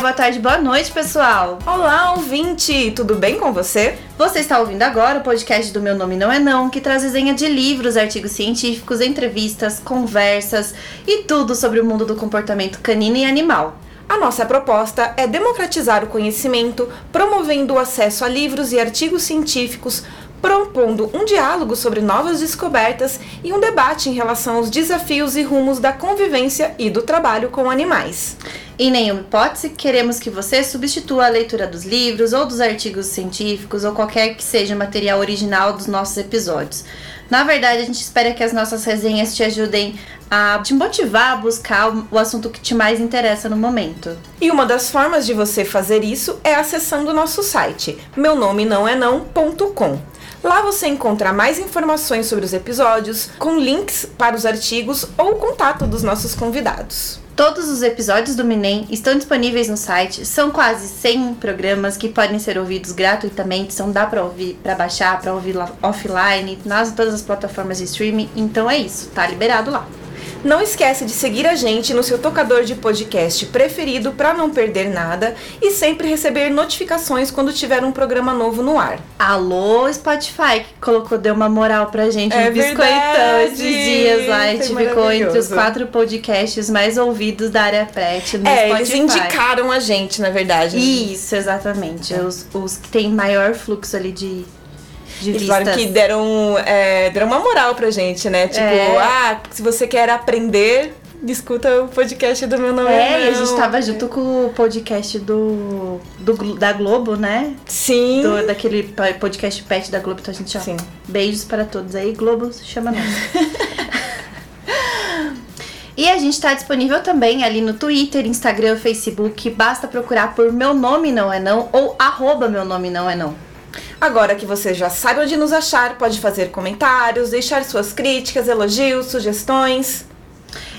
boa tarde, boa noite, pessoal. Olá, ouvinte! Tudo bem com você? Você está ouvindo agora o podcast do Meu Nome Não É Não, que traz resenha de livros, artigos científicos, entrevistas, conversas e tudo sobre o mundo do comportamento canino e animal. A nossa proposta é democratizar o conhecimento, promovendo o acesso a livros e artigos científicos, propondo um diálogo sobre novas descobertas e um debate em relação aos desafios e rumos da convivência e do trabalho com animais. Em nenhuma hipótese, queremos que você substitua a leitura dos livros ou dos artigos científicos ou qualquer que seja o material original dos nossos episódios. Na verdade, a gente espera que as nossas resenhas te ajudem a te motivar a buscar o assunto que te mais interessa no momento. E uma das formas de você fazer isso é acessando o nosso site, meu nome não é não.com. Lá você encontra mais informações sobre os episódios, com links para os artigos ou contato dos nossos convidados. Todos os episódios do Minem estão disponíveis no site. São quase 100 programas que podem ser ouvidos gratuitamente. São dá para ouvir, para baixar, para ouvir offline, nas todas as plataformas de streaming. Então é isso, tá liberado lá. Não esquece de seguir a gente no seu tocador de podcast preferido para não perder nada e sempre receber notificações quando tiver um programa novo no ar. Alô, Spotify, que colocou, deu uma moral pra gente é no biscoitão esses dias lá. A Foi gente ficou entre os quatro podcasts mais ouvidos da área pet no É, Spotify. eles indicaram a gente, na verdade. Isso, exatamente. Os, os que tem maior fluxo ali de, de vistas. falaram que deram, é, deram uma moral pra gente, né? Tipo, É. ah, se você quer aprender, escuta o podcast do meu nome. É, e a gente tava junto com o podcast do, do da Globo, né? Sim. Do, daquele podcast pet da Globo, então a gente ó, Sim. beijos para todos aí, Globo, chama nós. E a gente tá disponível também ali no Twitter, Instagram, Facebook. Basta procurar por Meu Nome Não É Não ou arroba Meu Nome Não É Não. Agora que você já sabe onde nos achar, pode fazer comentários, deixar suas críticas, elogios, sugestões.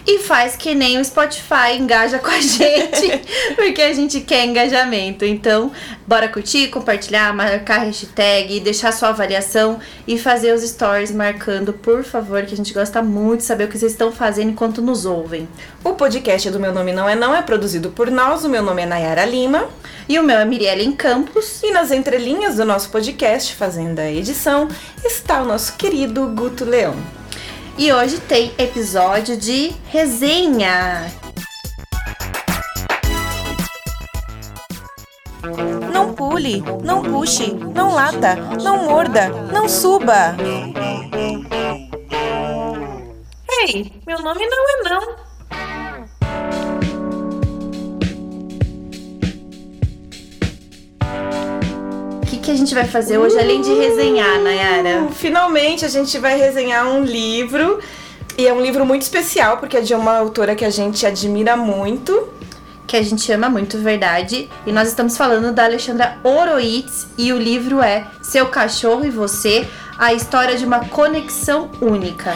E faz que nem o Spotify engaja com a gente, porque a gente quer engajamento. Então, bora curtir, compartilhar, marcar hashtag, deixar sua avaliação e fazer os stories marcando, por favor, que a gente gosta muito de saber o que vocês estão fazendo enquanto nos ouvem. O podcast do Meu Nome Não É Não é produzido por nós, o meu nome é Nayara Lima. E o meu é Mirielle Campos. E nas entrelinhas do nosso podcast, fazendo a edição, está o nosso querido Guto Leão. E hoje tem episódio de resenha. Não pule, não puxe, não lata, não morda, não suba. Ei, meu nome não é não. Que, que a gente vai fazer hoje, além de resenhar, Nayara? Finalmente a gente vai resenhar um livro. E é um livro muito especial, porque é de uma autora que a gente admira muito. que a gente ama muito, verdade. E nós estamos falando da Alexandra Oroitz e o livro é Seu Cachorro e Você, a história de uma conexão única.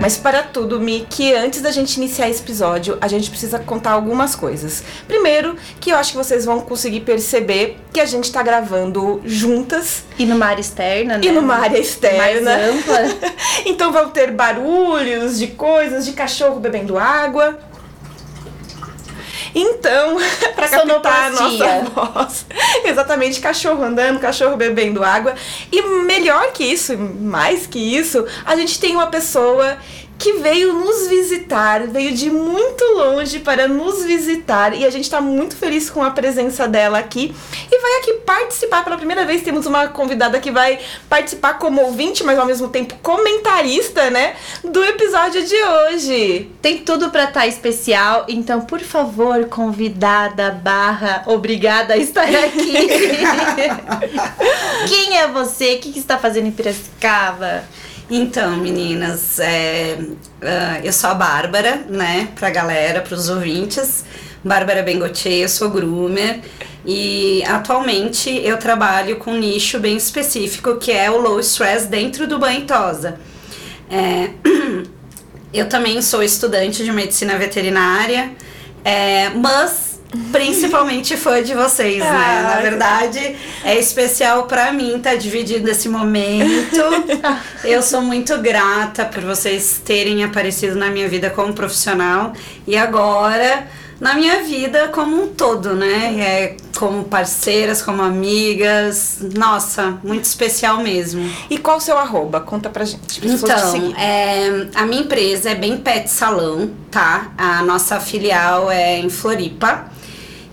Mas para tudo, Mi, que antes da gente iniciar esse episódio, a gente precisa contar algumas coisas. Primeiro, que eu acho que vocês vão conseguir perceber que a gente tá gravando juntas E numa área externa, né? e numa área Mais externa. ampla. então vão ter barulhos de coisas, de cachorro bebendo água. Então, para captar a nossa voz, exatamente, cachorro andando, cachorro bebendo água. E melhor que isso, mais que isso, a gente tem uma pessoa que veio nos visitar, veio de muito longe para nos visitar e a gente está muito feliz com a presença dela aqui e vai aqui participar pela primeira vez. Temos uma convidada que vai participar como ouvinte, mas ao mesmo tempo comentarista, né, do episódio de hoje. Tem tudo pra estar especial, então, por favor, convidada barra obrigada a estar aqui. Quem é você? O que, que está fazendo em Piracicaba? Então, meninas, é, ah, eu sou a Bárbara, né, pra galera, pros ouvintes. Bárbara Bengotier, eu sou groomer e atualmente eu trabalho com um nicho bem específico que é o low stress dentro do banho tosa. É, eu também sou estudante de medicina veterinária, é, mas principalmente fã de vocês, né? Ah, Na verdade, é especial pra mim estar dividindo esse momento. Eu sou muito grata por vocês terem aparecido na minha vida como profissional e agora na minha vida como um todo, né? É, como parceiras, como amigas. Nossa, muito especial mesmo. E qual o seu arroba? Conta pra gente. Então, é, a minha empresa é Bem Pet Salão, tá? A nossa filial é em Floripa.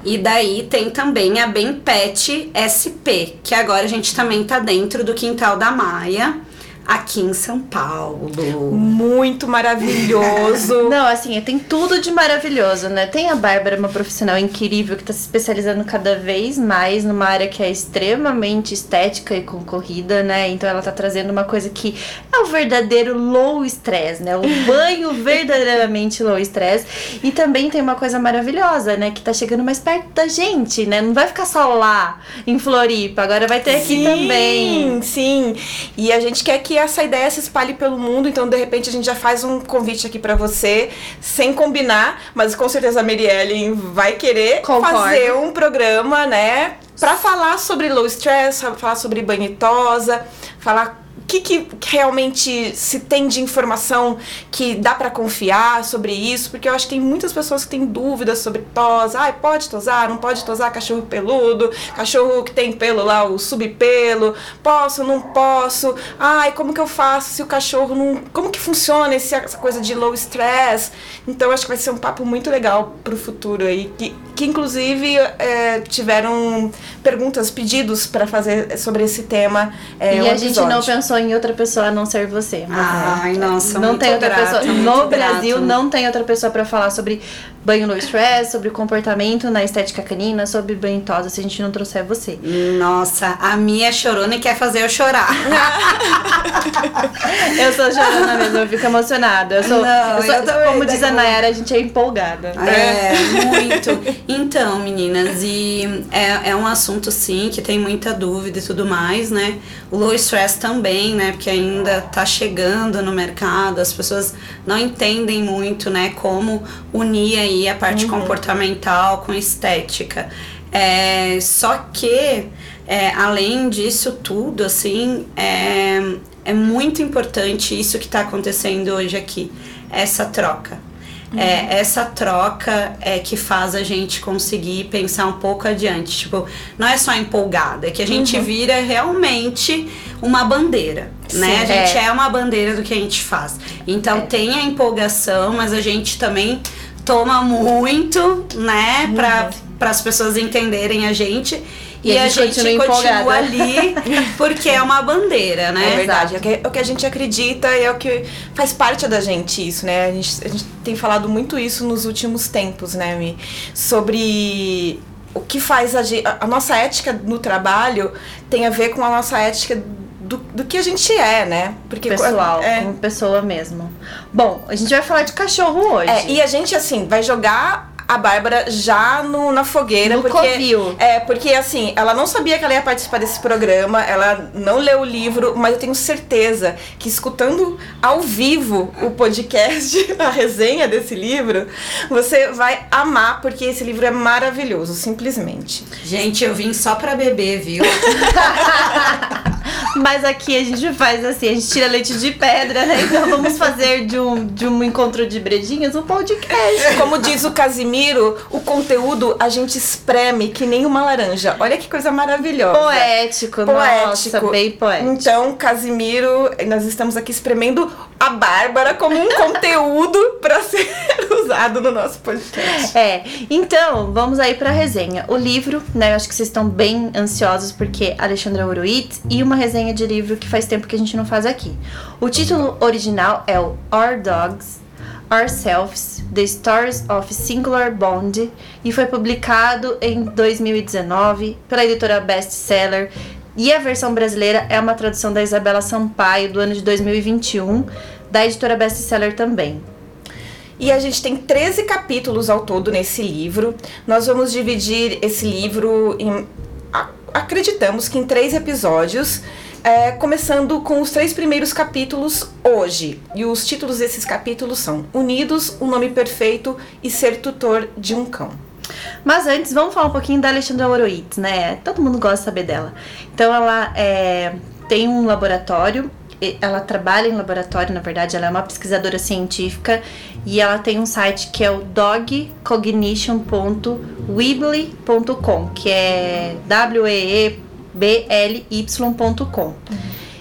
E daí tem também a Bem Pet SP, que agora a gente também tá dentro do Quintal da Maia, aqui em São Paulo. Muito maravilhoso. Não, assim, tem tudo de maravilhoso, né? Tem a Bárbara, uma profissional incrível que tá se especializando cada vez mais numa área que é extremamente estética e concorrida, né? Então ela tá trazendo uma coisa que é o verdadeiro low stress, né? O banho verdadeiramente low stress. E também tem uma coisa maravilhosa, né? Que tá chegando mais perto da gente, né? Não vai ficar só lá em Floripa, agora vai ter aqui também. Sim, e a gente quer que essa ideia se espalhe pelo mundo, então de repente a gente já faz um convite aqui pra você, sem combinar, mas com certeza a Merielle vai querer Concordo. fazer um programa, né, Pra falar sobre low stress, falar sobre banho e tosa, falar que, que realmente se tem de informação que dá pra confiar sobre isso, porque eu acho que tem muitas pessoas que têm dúvidas sobre tosa. Ai, pode tosar, não pode tosar cachorro peludo, cachorro que tem pelo lá, o subpelo, posso, não posso. Ai, como que eu faço se o cachorro não. Como que funciona essa coisa de low stress? Então acho que vai ser um papo muito legal pro futuro aí, que, que inclusive é, tiveram perguntas, pedidos pra fazer sobre esse tema. É, e um a gente não pensou em outra pessoa a não ser você. Ai, é. nossa, não muito tem outra grata, pessoa. No Brasil grato. não tem outra pessoa pra falar sobre banho no stress, sobre comportamento na estética canina, sobre banho tosa, se a gente não trouxer você. Nossa, a minha é chorona e quer fazer eu chorar. Eu sou chorona mesmo, eu fico emocionada. Eu sou, Não, eu sou- eu como diz a Nayara, a gente é empolgada. É, muito. Então, meninas, e é, é um assunto sim que tem muita dúvida e tudo mais, né? O low stress também, né? Porque ainda tá chegando no mercado, as pessoas não entendem muito, né? Como unir aí a parte comportamental com estética. É, só que, é, além disso tudo, assim, é, é muito importante isso que tá acontecendo hoje aqui, essa troca. É, essa troca é que faz a gente conseguir pensar um pouco adiante. Tipo, não é só empolgada, é que a gente vira realmente uma bandeira, né? A Sim, gente é. é. uma bandeira do que a gente faz. Então tem a empolgação, mas a gente também toma muito, né? Pra, para as pessoas entenderem a gente. E E, a a gente gente, continua continua ali porque é uma bandeira, né? É verdade, é o, que, é o que a gente acredita e é o que faz parte da gente isso, né? A gente, a gente tem falado muito isso nos últimos tempos, né, Mi? Sobre o que faz a, gen- a, a nossa ética no trabalho tem a ver com a nossa ética do, do que a gente é, né? Porque Pessoal, é, como pessoa mesmo. Bom, a gente vai falar de cachorro hoje. é, e a gente, assim, vai jogar a Bárbara já no, na fogueira. No porque, covil. É, porque assim, ela não sabia que ela ia participar desse programa, ela não leu o livro, mas eu tenho certeza que escutando ao vivo o podcast, a resenha desse livro, você vai amar, porque esse livro é maravilhoso, simplesmente. Gente, eu vim só pra beber, viu? Mas aqui a gente faz assim, a gente tira leite de pedra, né? Então vamos fazer de um, de um encontro de bredinhas um podcast. Como diz o Casimiro, o conteúdo a gente espreme que nem uma laranja. Olha que coisa maravilhosa. Poético, nossa, bem poético. Então, Casimiro, nós estamos aqui espremendo a Bárbara como um conteúdo para ser usado no nosso podcast. É, então, vamos aí pra resenha. O livro, né, eu acho que vocês estão bem ansiosos porque Alexandra Uruit e uma resenha de livro que faz tempo que a gente não faz aqui. O título original é o Our Dogs, Ourselves, The Stories of Singular Bond e foi publicado em 2019 pela editora Bestseller. E a versão brasileira é uma tradução da Isabela Sampaio do ano de 2021, da editora Bestseller também. E a gente tem 13 capítulos ao todo nesse livro. Nós vamos dividir esse livro em. Acreditamos que em três episódios, é, começando com os três primeiros capítulos hoje. E os títulos desses capítulos são Unidos, o nome perfeito e ser tutor de um cão. Mas antes, vamos falar um pouquinho da Alexandra Oroitz, né? Todo mundo gosta de saber dela. Então, ela é, tem um laboratório, ela trabalha em laboratório, na verdade, ela é uma pesquisadora científica e ela tem um site que é o dogcognition.weebly.com, que é w e e b l y.com.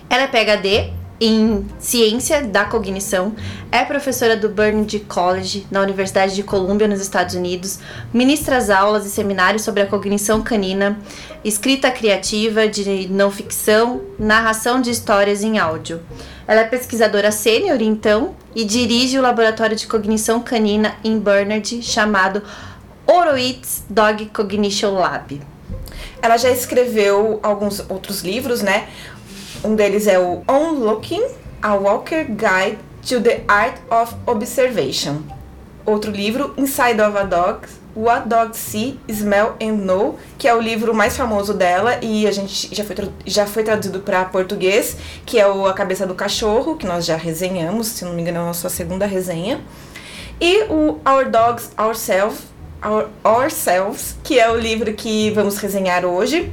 Ela é PhD em ciência da cognição, é professora do Burnett College na Universidade de Columbia, nos Estados Unidos, ministra as aulas e seminários sobre a cognição canina, escrita criativa de não ficção, narração de histórias em áudio. Ela é pesquisadora sênior, então, e dirige o laboratório de cognição canina em Burnett chamado Oroitz Dog Cognition Lab. Ela já escreveu alguns outros livros, né? Um deles é o On Looking, A Walker Guide to the Art of Observation. Outro livro, Inside of a Dog, What Dogs See, Smell and Know, que é o livro mais famoso dela e a gente já foi, já foi traduzido para português, que é o A Cabeça do Cachorro, que nós já resenhamos, se não me engano é a nossa segunda resenha. E o Our Dogs Ourselves, Our, Ourselves, que é o livro que vamos resenhar hoje,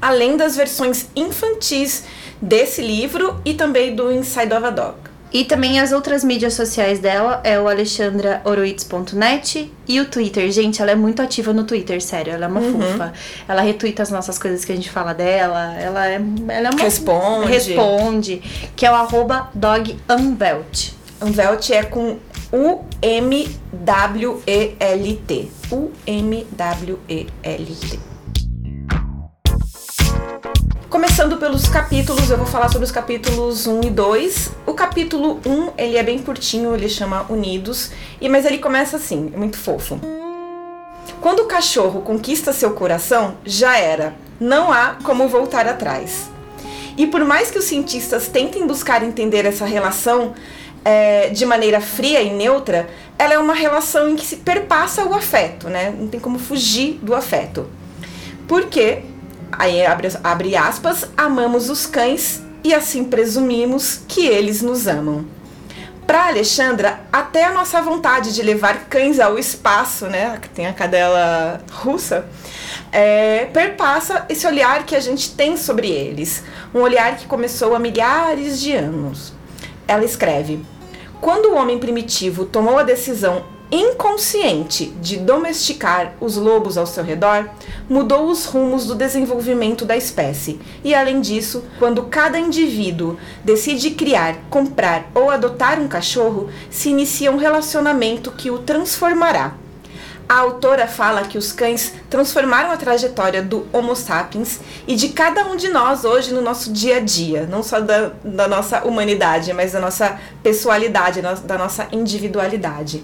além das versões infantis desse livro e também do Inside of a Dog. E também as outras mídias sociais dela é o alexandraoroitz.net e o Twitter. Gente, ela é muito ativa no Twitter, sério. Ela é uma uhum. fofa. Ela retuita as nossas coisas que a gente fala dela. Ela é, ela é uma... Responde. Responde. Que é o arroba dogunvelt. Unvelt é com U-M-W-E-L-T. U-M-W-E-L-T. Começando pelos capítulos, eu vou falar sobre os capítulos 1 e 2. O capítulo 1, ele é bem curtinho, ele chama Unidos, e mas ele começa assim, é muito fofo. Quando o cachorro conquista seu coração, já era. Não há como voltar atrás. E por mais que os cientistas tentem buscar entender essa relação é, de maneira fria e neutra, ela é uma relação em que se perpassa o afeto, né? Não tem como fugir do afeto. Porque aí abre, abre aspas, amamos os cães e assim presumimos que eles nos amam. Para Alexandra, até a nossa vontade de levar cães ao espaço, né, que tem a cadela russa, é, perpassa esse olhar que a gente tem sobre eles, um olhar que começou há milhares de anos. Ela escreve: Quando o homem primitivo tomou a decisão inconsciente de domesticar os lobos ao seu redor mudou os rumos do desenvolvimento da espécie. E além disso, quando cada indivíduo decide criar, comprar ou adotar um cachorro, se inicia um relacionamento que o transformará a autora fala que os cães transformaram a trajetória do Homo sapiens e de cada um de nós hoje no nosso dia a dia, não só da, da nossa humanidade, mas da nossa pessoalidade, da nossa individualidade.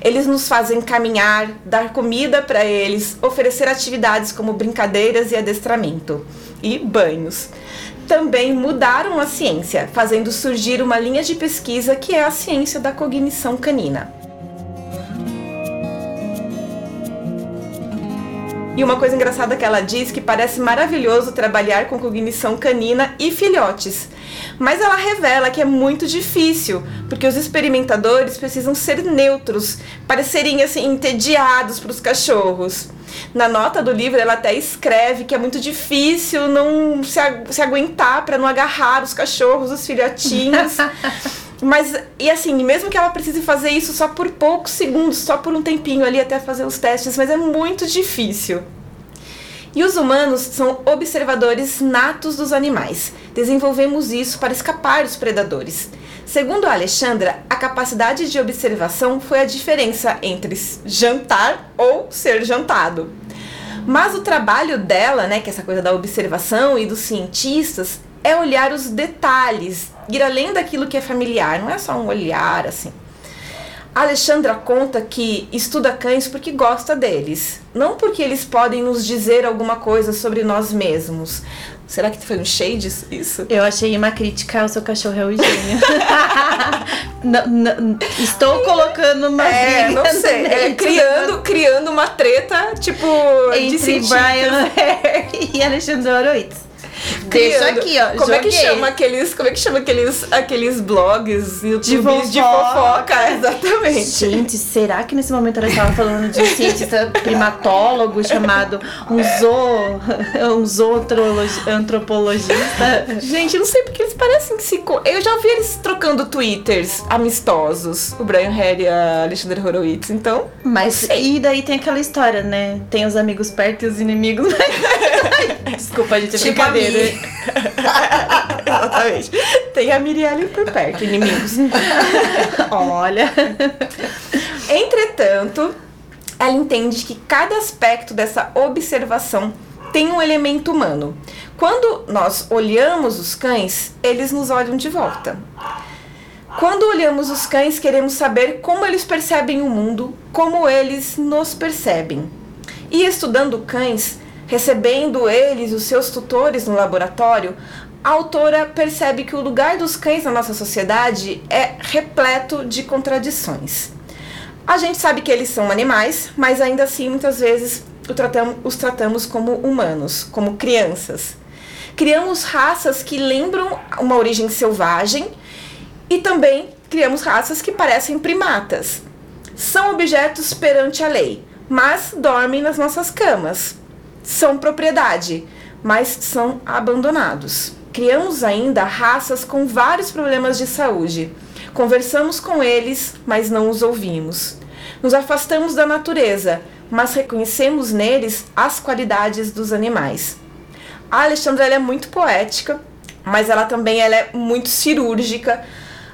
Eles nos fazem caminhar, dar comida para eles, oferecer atividades como brincadeiras e adestramento e banhos também mudaram a ciência, fazendo surgir uma linha de pesquisa que é a ciência da cognição canina. E uma coisa engraçada que ela diz que parece maravilhoso trabalhar com cognição canina e filhotes. Mas ela revela que é muito difícil, porque os experimentadores precisam ser neutros, parecerem assim entediados para os cachorros. Na nota do livro, ela até escreve que é muito difícil não se aguentar para não agarrar os cachorros, os filhotinhos. Mas, e assim, mesmo que ela precise fazer isso só por poucos segundos, só por um tempinho ali até fazer os testes, mas é muito difícil. E os humanos são observadores natos dos animais. Desenvolvemos isso para escapar dos predadores. Segundo a Alexandra, a capacidade de observação foi a diferença entre jantar ou ser jantado. Mas o trabalho dela, né, que é essa coisa da observação e dos cientistas, é olhar os detalhes, ir além daquilo que é familiar, não é só um olhar assim. A Alexandra conta que estuda cães porque gosta deles, não porque eles podem nos dizer alguma coisa sobre nós mesmos. Será que foi um shade isso? Eu achei uma crítica ao seu cachorro é o gênio. não, não, estou colocando uma é, não sei, é, criando, criando uma treta tipo entre Brian e Alexandre Horowitz. Deixa aqui, ó. Como é que joguei. chama aqueles, como é que chama aqueles, aqueles blogs, YouTubes de fofoca. fofoca, exatamente. Gente, será que nesse momento ela estava falando de um cientista primatólogo chamado um zoo, um zootrologi- antropologista? Gente, não sei porque eles parecem que se. Eu já vi eles trocando twitters amistosos, o Brian Harry e a Alexander Horowitz, então. Mas e daí tem aquela história, né? Tem os amigos perto e os inimigos. Desculpa, gente, é Tipo a brincadeira. Exatamente. Tem a Mirielle por perto, inimigos. Olha. Entretanto, ela entende que cada aspecto dessa observação tem um elemento humano. Quando nós olhamos os cães, eles nos olham de volta. Quando olhamos os cães, queremos saber como eles percebem o mundo, como eles nos percebem. E estudando cães, recebendo eles, os seus tutores no laboratório, a autora percebe que o lugar dos cães na nossa sociedade é repleto de contradições. A gente sabe que eles são animais, mas ainda assim muitas vezes os tratamos como humanos, como crianças. Criamos raças que lembram uma origem selvagem e também criamos raças que parecem primatas. São objetos perante a lei, mas dormem nas nossas camas. São propriedade, mas são abandonados. Criamos ainda raças com vários problemas de saúde. Conversamos com eles, mas não os ouvimos. Nos afastamos da natureza, mas reconhecemos neles as qualidades dos animais. A Alexandra é muito poética, mas ela também ela é muito cirúrgica,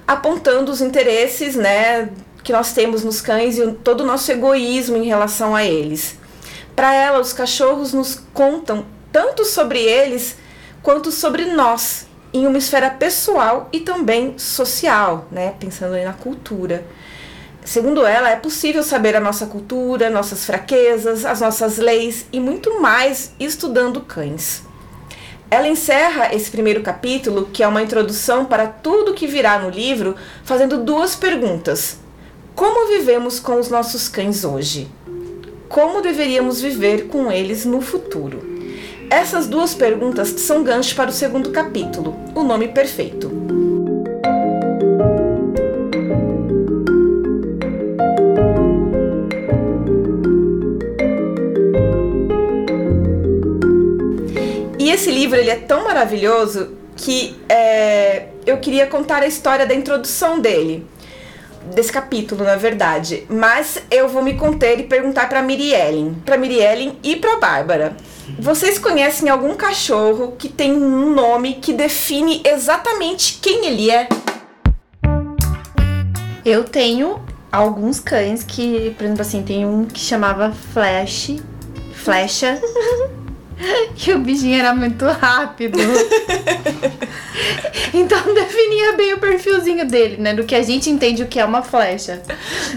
apontando os interesses né, que nós temos nos cães e todo o nosso egoísmo em relação a eles. Para ela, os cachorros nos contam tanto sobre eles quanto sobre nós, em uma esfera pessoal e também social, né, pensando aí na cultura. Segundo ela, é possível saber a nossa cultura, nossas fraquezas, as nossas leis e muito mais estudando cães. Ela encerra esse primeiro capítulo, que é uma introdução para tudo que virá no livro, fazendo duas perguntas: Como vivemos com os nossos cães hoje? Como deveríamos viver com eles no futuro? Essas duas perguntas são gancho para o segundo capítulo, O Nome Perfeito. E esse livro ele é tão maravilhoso que é, eu queria contar a história da introdução dele, desse capítulo, na verdade. Mas eu vou me conter e perguntar para Miriellen, para Miriellen e para Bárbara. Vocês conhecem algum cachorro que tem um nome que define exatamente quem ele é? Eu tenho alguns cães que, por exemplo, assim, tem um que chamava Flash. Flecha. que o bichinho era muito rápido. então definia bem o perfilzinho dele, né? Do que a gente entende o que é uma flecha.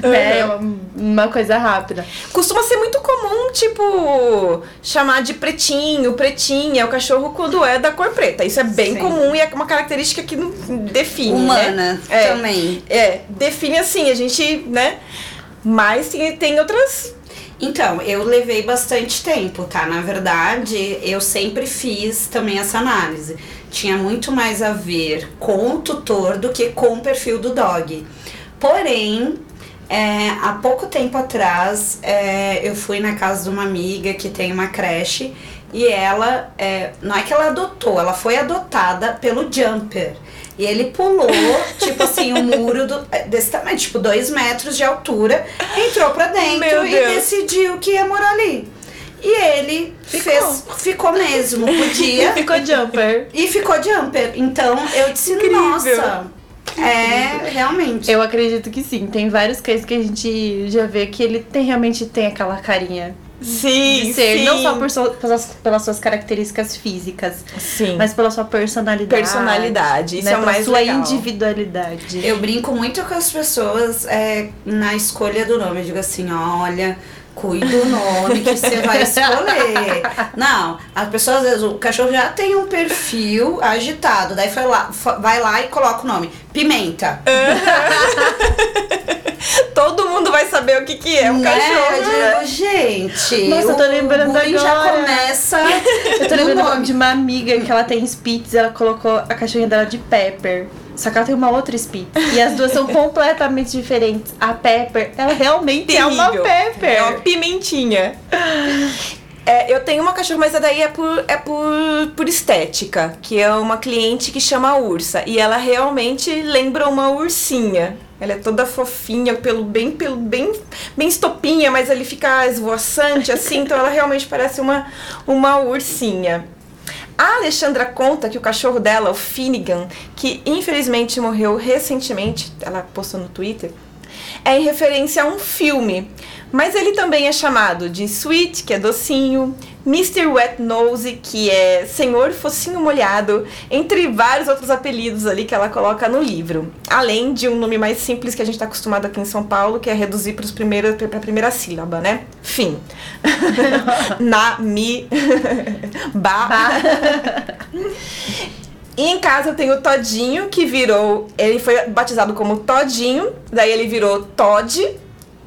Né? Uma, uma coisa rápida. Costuma ser muito comum, tipo, chamar de pretinho, pretinha, o cachorro quando é da cor preta. Isso é bem Sim. comum e é uma característica que não define. né? Humana É. também. É, define assim, a gente, né? Mas tem, tem outras. Então, eu levei bastante tempo, tá? Na verdade, eu sempre fiz também essa análise. Tinha muito mais a ver com o tutor do que com o perfil do dog. Porém, é, há pouco tempo atrás, é, eu fui na casa de uma amiga que tem uma creche e ela, é, não é que ela adotou, ela foi adotada pelo Jumper. E ele pulou, tipo assim, o muro do, é, desse tamanho, tipo, dois metros de altura, entrou pra dentro e decidiu que ia morar ali. E ele Ficou. fez, ficou mesmo, podia. Ficou jumper. e ficou jumper. Então eu disse, Incrível. nossa, é realmente. Eu acredito que sim. Tem vários cães que a gente já vê que ele tem, realmente tem aquela carinha Sim, de ser. sim. Não só por so- pelas, pelas suas características físicas, Sim. mas pela sua personalidade. Personalidade, isso né, é o pela mais sua legal. individualidade. Eu brinco muito com as pessoas é, na escolha do nome. Eu digo assim, olha, cuida do nome que você vai escolher. Não, as pessoas, às vezes, o cachorro já tem um perfil agitado. Daí foi lá, vai lá e coloca o nome. Pimenta. Todo mundo vai saber o que, que é um Né? cachorro. Eu digo, gente. Nossa, eu tô o lembrando bullying já agora. começa. Eu tô lembrando nome. de uma amiga que ela tem Spitz, ela colocou a cachorrinha dela de Pepper. Só que ela tem uma outra Spitz. E as duas são completamente diferentes. A Pepper, ela realmente é uma Terrível. Pepper. É uma pimentinha. É, eu tenho uma cachorra, mas essa daí é por, é por, por estética, que é uma cliente que chama Ursa. E ela realmente lembra uma ursinha. Ela é toda fofinha, pelo bem, pelo bem, bem estopinha, mas ele fica esvoaçante assim, então ela realmente parece uma, uma ursinha. A Alexandra conta que o cachorro dela, o Finnegan, que infelizmente morreu recentemente, ela postou no Twitter, é em referência a um filme. Mas ele também é chamado de Sweet, que é docinho, Mr. Wet Nose, que é Senhor Focinho Molhado, entre vários outros apelidos ali que ela coloca no livro. Além de um nome mais simples que a gente tá acostumado aqui em São Paulo, que é reduzir para a primeira sílaba, né? Fim. Na, mi, ba. E em casa eu tenho o Todinho, que virou. Ele foi batizado como Todinho, daí ele virou Todd,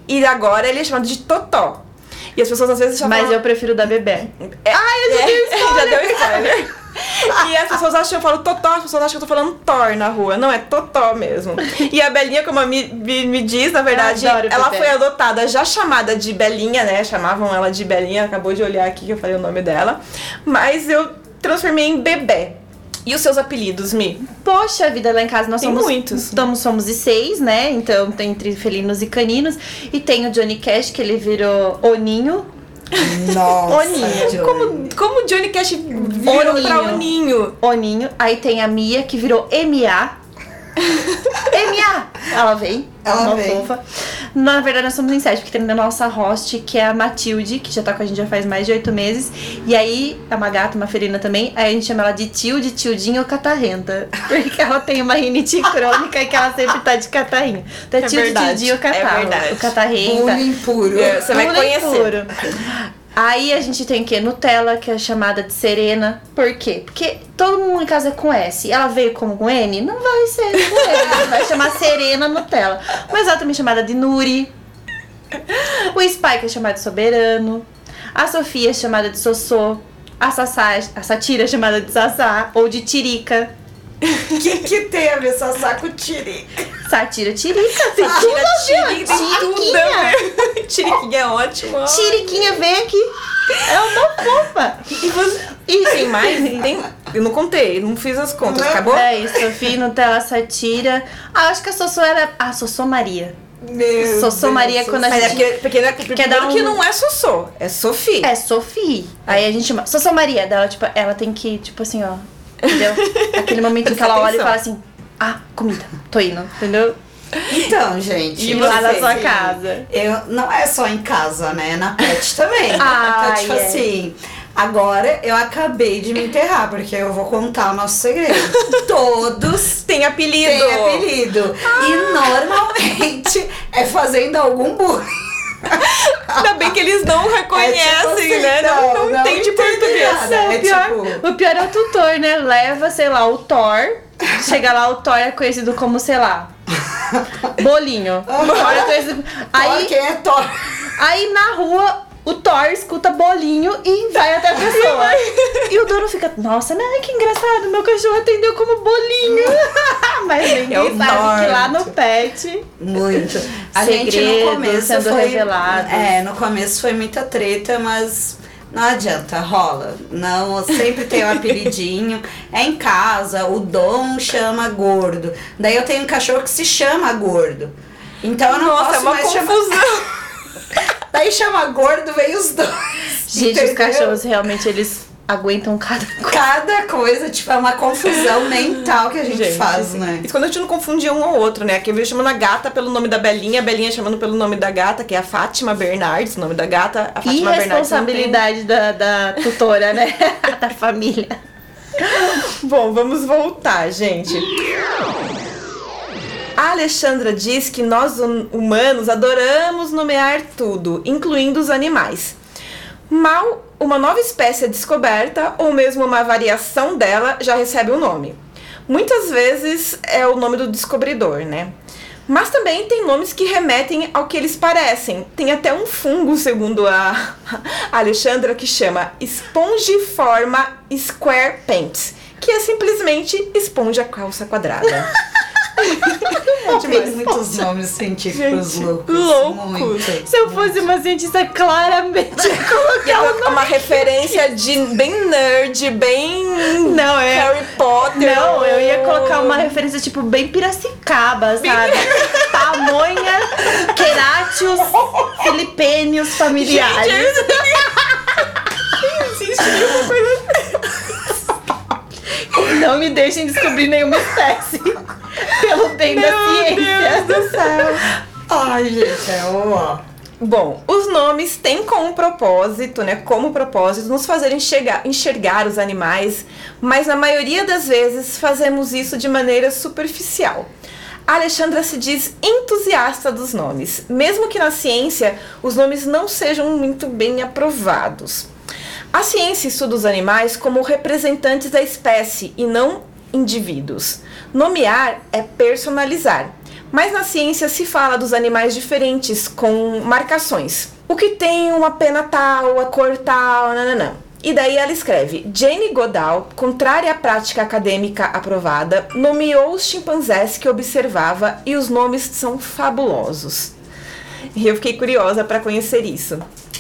e agora ele é chamado de Totó. E as pessoas às vezes chamam. Mas eu prefiro da bebê. É, Ai, eu já, já deu spoiler. e as pessoas acham que eu falo Totó, as pessoas acham que eu tô falando Thor na rua. Não, é Totó mesmo. E a Belinha, como a me, me, me diz, na verdade, ela foi adotada já chamada de Belinha, né? Chamavam ela de Belinha, acabou de olhar aqui que eu falei o nome dela. Mas eu transformei em Bebê. E os seus apelidos, Mi? Poxa vida, lá em casa nós Tem somos. muitos. Estamos, somos de seis, né? Então tem entre felinos e caninos. E tem o Johnny Cash, que ele virou Oninho. Nossa, Oninho. Johnny. Como, como o Johnny Cash virou Oninho. pra Oninho? Oninho. Aí tem a Mia, que virou MA. MA! Ela vem. Ela uma vem. fofa. Na verdade, nós somos em sete, porque tem a nossa host, que é a Matilde, que já tá com a gente já faz mais de oito meses. E aí, é uma gata, uma felina também. Aí a gente chama ela de Tilde, Tildinha ou Catarrenta. Porque ela tem uma rinite crônica e que ela sempre tá de catarrinho. Então é, É Tilde, verdade, Tildinha ou é Catarro. verdade. o Catarrenta. Bullying puro. É, Você vai conhecer. puro. Aí a gente tem o quê? Nutella, que é chamada de Serena. Por quê? Porque todo mundo em casa é com S. Ela veio como com N? Não vai ser com N. vai chamar Serena Nutella. Mas ela também é chamada de Nuri. O Spike é chamado de Soberano. A Sofia é chamada de Sossô. A Sassá, a Satira é chamada de Sassá ou de Tirica. O que, que tem a ver Sassá com Tirica? Satira Tirica, tem tudo Tira, a ver. tirica, Tiriquinha. Tiriquinha é ótimo. ó. Tiriquinha, vem aqui. É uma fofa. E você... E tem mais? Tem... Eu não contei, não fiz as contas. Acabou? É isso, Sofia, Nutella, Satira. Ah, acho que a Sossô era. Ah, Sossô Maria. Meu Sossô Deus Maria do quando a Mas é gente- porque, porque, né, primeiro dar um- que não é Sossô, é Sofia. É, Sofia. Aí a gente chama. Sossô Maria dela, tipo, ela tem que, tipo assim, ó. Entendeu? Aquele momento em que ela olha e fala assim: Ah, comida, tô indo, entendeu? Então, gente. E lá na sua casa. Eu, não é só em casa, né? Na pet também. Ah, então, tipo é. assim. Agora eu acabei de me enterrar, porque eu vou contar o nosso segredo. Todos Tem apelido. têm apelido. E normalmente é fazendo algum bullying. Ainda bem que eles não reconhecem, É tipo assim, né? Não, não, não entende português. nada. É o, pior, tipo- o pior é o tutor, né? Leva, sei lá, o Thor. Chega lá, o Thor é conhecido como, sei lá. Bolinho. O Thor é conhecido. Aí, Aí, quem é Thor? Aí na rua, o Thor escuta bolinho e vai até a pessoa. e o dono fica, nossa, né? Que engraçado, meu cachorro atendeu como bolinho. Mas ninguém É o sabe que lá no pet. Muito. A Segredos gente no começo sendo foi, revelados. É, no começo foi muita treta, mas não adianta, rola. Não, sempre tem um apelidinho. É em casa, o Dom chama gordo. Daí eu tenho um cachorro que se chama gordo. Então eu não Nossa, posso é uma mais chamar. Daí chama gordo, vem os dois. Gente, entendeu? os cachorros realmente eles aguentam cada coisa. Cada coisa, tipo, é uma confusão mental que a gente, faz, sim. né? Isso quando a gente não confundia um ou outro, né? Aqui eu vi chamando a gata pelo nome da Belinha, a Belinha chamando pelo nome da gata, que é a Fátima Bernardes, o nome da gata. A Fátima tem- Irresponsabilidade da, da tutora, né? da família. Bom, vamos voltar, gente. A Alexandra diz que nós hum- humanos adoramos nomear tudo, incluindo os animais. Mal uma nova espécie é descoberta, ou mesmo uma variação dela, já recebe um nome. Muitas vezes é o nome do descobridor, né? Mas também tem nomes que remetem ao que eles parecem. Tem até um fungo, segundo a Alexandra, que chama Espongiforma Square Pants, que é simplesmente esponja calça quadrada. Tem muitos nomes científicos Gente, loucos. loucos. Muito. Se eu fosse uma cientista, claramente colocar é uma, uma referência de bem nerd, bem Não, é. Harry Potter. Não, eu ia colocar uma referência tipo bem Piracicaba, sabe? Tamanha, Queráceos, Filipênios familiares. Existe uma coisa Não me deixem descobrir nenhuma espécie. Pelo bem da ciência. Deus do céu. Ai, gente, é ó. Bom, os nomes têm como propósito, né, como propósito, nos fazer enxergar, enxergar os animais, mas na maioria das vezes fazemos isso de maneira superficial. A Alexandra se diz entusiasta dos nomes, mesmo que na ciência os nomes não sejam muito bem aprovados. A ciência estuda os animais como representantes da espécie e não indivíduos. Nomear é personalizar. Mas na ciência se fala dos animais diferentes com marcações. O que tem uma pena tal, a cor tal, nananã. E daí ela escreve: Jane Goodall, contrária à prática acadêmica aprovada, nomeou os chimpanzés que observava e os nomes são fabulosos. E eu fiquei curiosa para conhecer isso.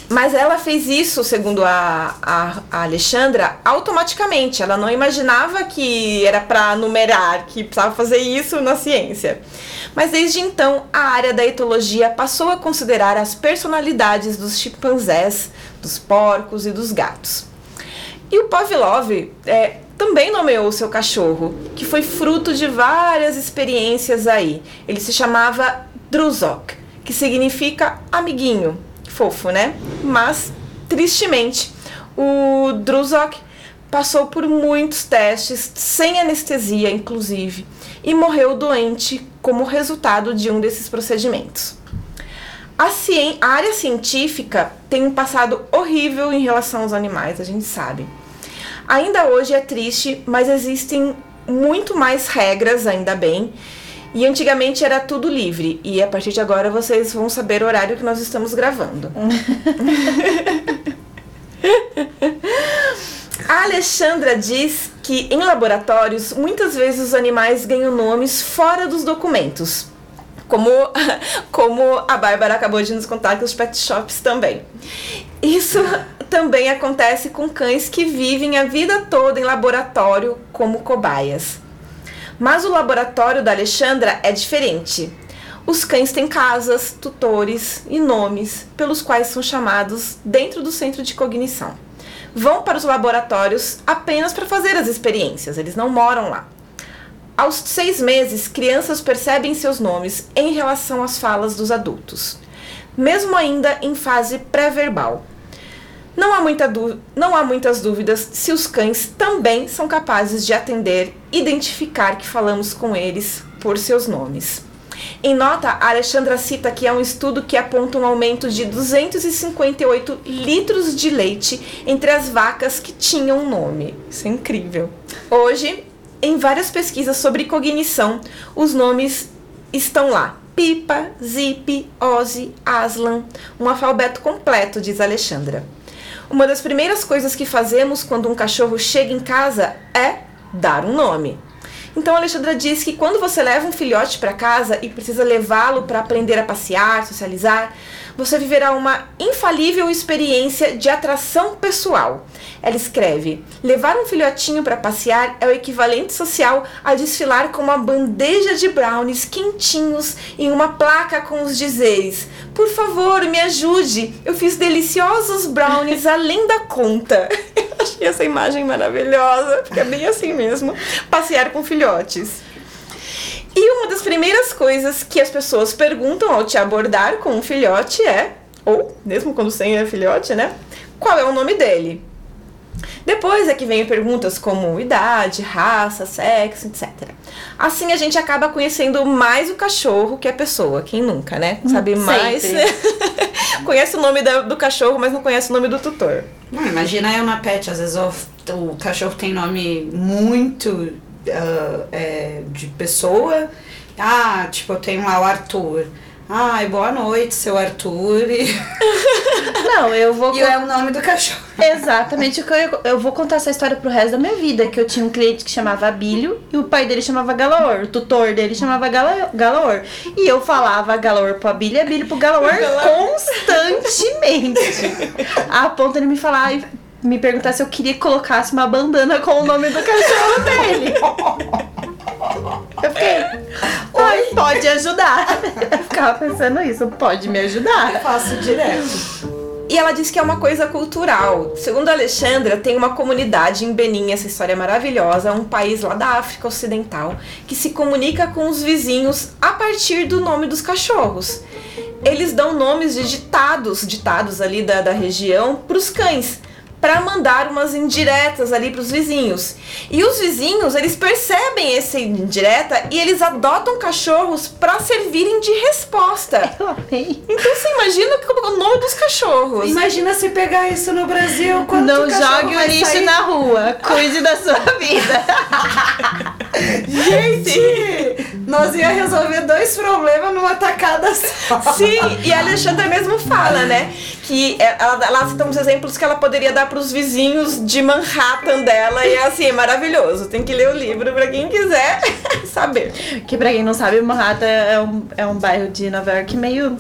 Mas ela fez isso, segundo a, a, a Alexandra, automaticamente. Ela não imaginava que era para numerar, que precisava fazer isso na ciência. Mas desde então, a área da etologia passou a considerar as personalidades dos chimpanzés, dos porcos e dos gatos. E o Pavlov é, também nomeou seu cachorro, que foi fruto de várias experiências aí. Ele se chamava Druzok, que significa amiguinho. Fofo, né? Mas, tristemente, o Druzok passou por muitos testes, sem anestesia, inclusive, e morreu doente como resultado de um desses procedimentos. A, a área científica tem um passado horrível em relação aos animais, a gente sabe. Ainda hoje é triste, mas existem muito mais regras, ainda bem. E antigamente era tudo livre. E a partir de agora vocês vão saber o horário que nós estamos gravando. A Alexandra diz que em laboratórios muitas vezes os animais ganham nomes fora dos documentos. Como, como a Bárbara acabou de nos contar que os pet shops também. Isso também acontece com cães que vivem a vida toda em laboratório como cobaias. Mas o laboratório da Alexandra é diferente. Os cães têm casas, tutores e nomes pelos quais são chamados dentro do centro de cognição. Vão para os laboratórios apenas para fazer as experiências, eles não moram lá. Aos seis meses, crianças percebem seus nomes em relação às falas dos adultos, mesmo ainda em fase pré-verbal. Não há, muita não há muitas dúvidas se os cães também são capazes de atender, identificar que falamos com eles por seus nomes. Em nota, a Alexandra cita que é um estudo que aponta um aumento de 258 litros de leite entre as vacas que tinham um nome. Isso é incrível. Hoje, em várias pesquisas sobre cognição, os nomes estão lá. Pipa, Zip, Ozzy, Aslan, um alfabeto completo, diz Alexandra. Uma das primeiras coisas que fazemos quando um cachorro chega em casa é dar um nome. Então Alexandra diz que quando você leva um filhote para casa e precisa levá-lo para aprender a passear, socializar, você viverá uma infalível experiência de atração pessoal. Ela escreve: levar um filhotinho para passear é o equivalente social a desfilar com uma bandeja de brownies quentinhos em uma placa com os dizeres: Por favor, me ajude, eu fiz deliciosos brownies além da conta. Eu achei essa imagem maravilhosa, porque é bem assim mesmo passear com filhotes. E uma das primeiras coisas que as pessoas perguntam ao te abordar com um filhote é, ou mesmo quando sem é filhote, né? Qual é o nome dele? Depois é que vem perguntas como idade, raça, sexo, etc. Assim a gente acaba conhecendo mais o cachorro que a pessoa, quem nunca, né? Sabe mais. conhece o nome da- do cachorro, mas não conhece o nome do tutor. Não, imagina eu na pet, às vezes o, o cachorro tem nome muito ah, é, de pessoa. Ah, tipo, eu tenho lá o Arthur. Ai, boa noite, seu Arthur. E, Não, eu vou. e é o nome do cachorro. Exatamente eu, eu vou contar essa história pro resto da minha vida. Que eu tinha um cliente que chamava Abílio e o pai dele chamava Galaor. O tutor dele chamava Gala- Galaor. E eu falava Galaor pro Abílio e Abílio pro Galaor constantemente. A ponto de ele me falar me perguntar se eu queria que colocasse uma bandana com o nome do cachorro dele. Eu fiquei. Oi, pode ajudar. Eu ficava pensando isso, pode me ajudar. Faço direto. E ela diz que é uma coisa cultural. Segundo a Alexandra, tem uma comunidade em Benin, essa história é maravilhosa, um país lá da África Ocidental, que se comunica com os vizinhos a partir do nome dos cachorros. Eles dão nomes de ditados, ditados ali da, da região, para os cães, para mandar umas indiretas ali para os vizinhos. E os vizinhos, eles percebem essa indireta e eles adotam cachorros para servirem de resposta. Eu amei. Então você imagina como é o nome dos cachorros. Imagina se pegar isso no Brasil. Quanto Não jogue o lixo sair? na rua. Cuide da sua vida. Gente, nós ia resolver dois problemas numa tacada só. Sim, e a Alexandra mesmo fala, né? Que é- ela, ela cita uns exemplos que ela poderia dar pros vizinhos de Manhattan dela. E é assim, é maravilhoso. Tem que ler o livro pra quem quiser saber. Que pra quem não sabe, Manhattan é um, é um bairro de Nova York meio.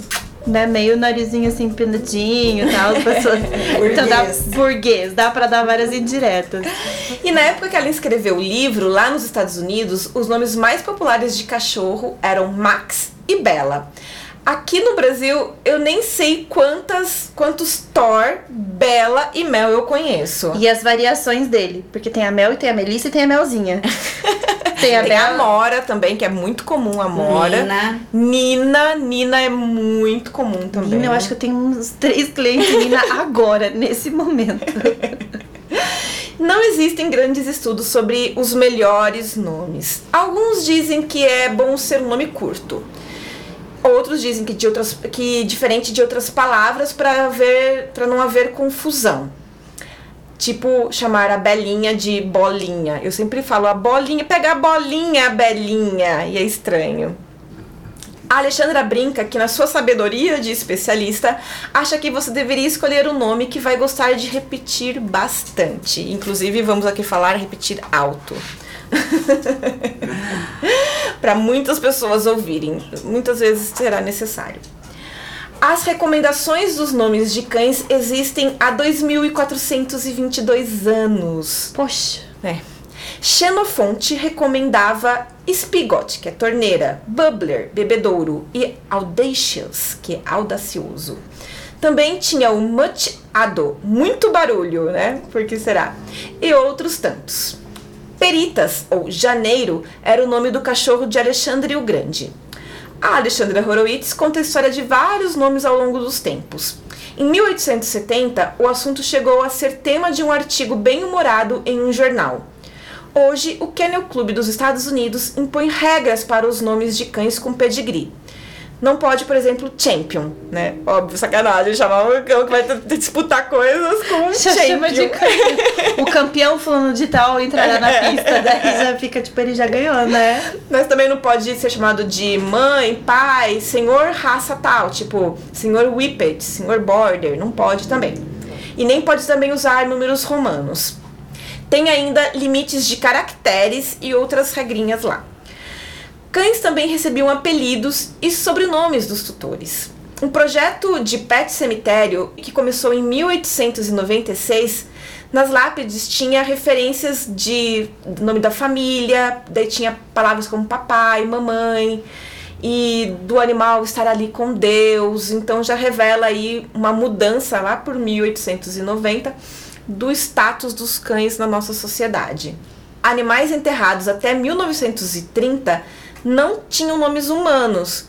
Né, meio narizinho assim, pinadinho e tal, as pessoas. então dá Burguês. burguês, dá pra dar várias indiretas. E na época que ela escreveu o livro, lá nos Estados Unidos, os nomes mais populares de cachorro eram Max e Bela. Aqui no Brasil, eu nem sei quantas, quantos Thor, Bela e Mel eu conheço. E as variações dele, porque tem a Mel e tem a Melissa e tem a Melzinha. Tem a Tem a Bela. Mora também, que é muito comum, a Mora. Nina. Nina, Nina é muito comum também. Nina, eu acho que eu tenho uns três clientes Nina agora, nesse momento. Não existem grandes estudos sobre os melhores nomes. Alguns dizem que é bom ser um nome curto. Outros dizem que, de outras, que diferente de outras palavras para não haver confusão. Tipo, chamar a Belinha de bolinha. Eu sempre falo a bolinha, pega a bolinha, a Belinha, e é estranho. A Alexandra brinca que, na sua sabedoria de especialista, acha que você deveria escolher um nome que vai gostar de repetir bastante. Inclusive, vamos aqui falar repetir alto. Para muitas pessoas ouvirem. Muitas vezes será necessário. As recomendações dos nomes de cães existem há 2.422 anos. Poxa. É. Xenofonte recomendava Spigot, que é torneira, Bubbler, bebedouro, e Audacious, que é audacioso. Também tinha o Much Ado, muito barulho, né? Por que será? E outros tantos. Peritas, ou Janeiro, era o nome do cachorro de Alexandre o Grande. A Alexandra Horowitz conta a história de vários nomes ao longo dos tempos. Em 1870, o assunto chegou a ser tema de um artigo bem-humorado em um jornal. Hoje, o Kennel Club dos Estados Unidos impõe regras para os nomes de cães com pedigree. Não pode, por exemplo, Champion, né? Óbvio, sacanagem, chamar um cão que vai disputar coisas com Já Champion. chama de campeão. O campeão fulano de tal entrará na pista, daí já fica, tipo, ele já ganhou, né? Mas também não pode ser chamado de mãe, pai, senhor raça tal, tipo senhor Whippet, senhor Border, não pode também. E nem pode também usar números romanos. Tem ainda limites de caracteres e outras regrinhas lá. Cães também recebiam apelidos e sobrenomes dos tutores. Um projeto de pet cemitério que começou em 1896, nas lápides tinha referências de nome da família, daí tinha palavras como papai, mamãe e do animal estar ali com Deus. Então já revela aí uma mudança lá por 1890 do status dos cães na nossa sociedade. Animais enterrados até 1930 não tinham nomes humanos.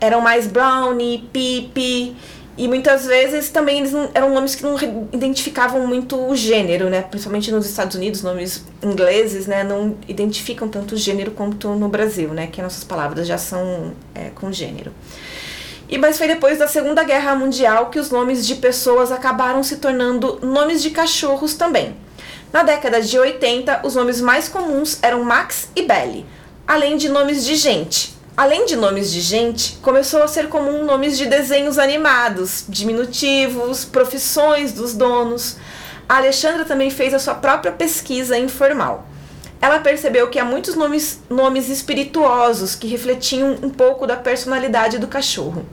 Eram mais Brownie, Pip, e muitas vezes também eles eram nomes que não identificavam muito o gênero, né? Principalmente nos Estados Unidos, nomes ingleses, né? Não identificam tanto o gênero quanto no Brasil, né? Que nossas palavras já são é, com gênero. E mas foi depois da Segunda Guerra Mundial que os nomes de pessoas acabaram se tornando nomes de cachorros também. Na década de 80, os nomes mais comuns eram Max e Belly, além de nomes de gente. Além de nomes de gente, começou a ser comum nomes de desenhos animados, diminutivos, profissões dos donos. A Alexandra também fez a sua própria pesquisa informal. Ela percebeu que há muitos nomes, nomes espirituosos que refletiam um pouco da personalidade do cachorro.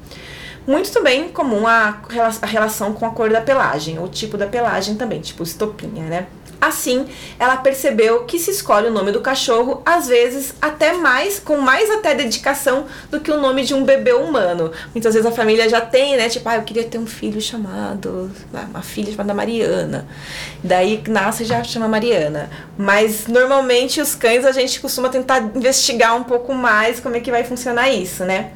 Muito também comum a, a relação com a cor da pelagem, o tipo da pelagem também, tipo estopinha, né? Assim, ela percebeu que se escolhe o nome do cachorro, às vezes até mais, com mais até dedicação do que o nome de um bebê humano. Muitas vezes a família já tem, né? Tipo, ah, eu queria ter um filho chamado, uma filha chamada Mariana. Daí nasce e já chama Mariana. Mas normalmente os cães a gente costuma tentar investigar um pouco mais como é que vai funcionar isso, né?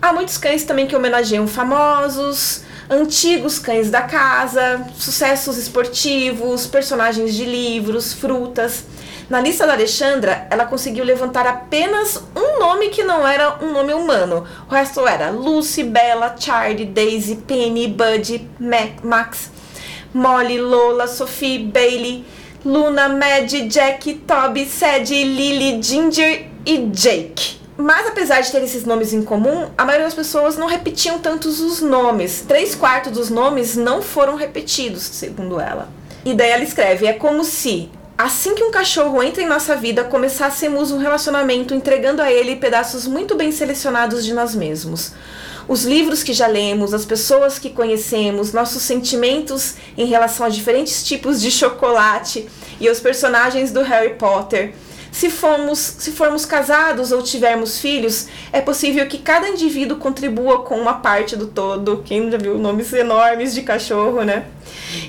Há muitos cães também que homenageiam famosos, antigos cães da casa, sucessos esportivos, personagens de livros, frutas. Na lista da Alexandra, ela conseguiu levantar apenas um nome que não era um nome humano. O resto era Lucy, Bella, Charlie, Daisy, Penny, Buddy, Max, Molly, Lola, Sophie, Bailey, Luna, Maddie, Jack, Toby, Sadie, Lily, Ginger e Jake. Mas apesar de ter esses nomes em comum, a maioria das pessoas não repetiam tantos os nomes. Três quartos dos nomes não foram repetidos, segundo ela. E daí ela escreve: é como se, assim que um cachorro entra em nossa vida, começássemos um relacionamento entregando a ele pedaços muito bem selecionados de nós mesmos. Os livros que já lemos, as pessoas que conhecemos, nossos sentimentos em relação a diferentes tipos de chocolate e os personagens do Harry Potter se formos, se formos casados ou tivermos filhos, é possível que cada indivíduo contribua com uma parte do todo. Quem já viu nomes enormes de cachorro, né?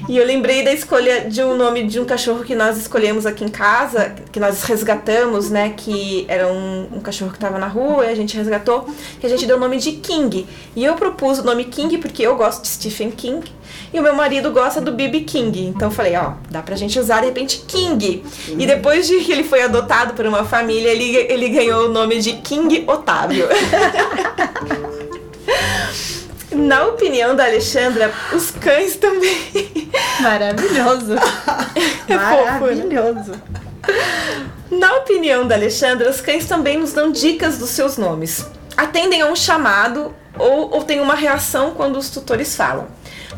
E eu lembrei da escolha de um nome de um cachorro que nós escolhemos aqui em casa, que nós resgatamos, né? Que era um, um cachorro que estava na rua e a gente resgatou, que a gente deu o nome de King. E eu propus o nome King porque eu gosto de Stephen King. E o meu marido gosta do B.B. King. Então eu falei, ó, dá pra gente usar de repente King. E depois de que ele foi adotado por uma família, ele, ele ganhou o nome de King Otávio. Na opinião da Alexandra, os cães também. Maravilhoso. é Maravilhoso. Na opinião da Alexandra, os cães também nos dão dicas dos seus nomes. Atendem a um chamado ou, ou têm uma reação quando os tutores falam.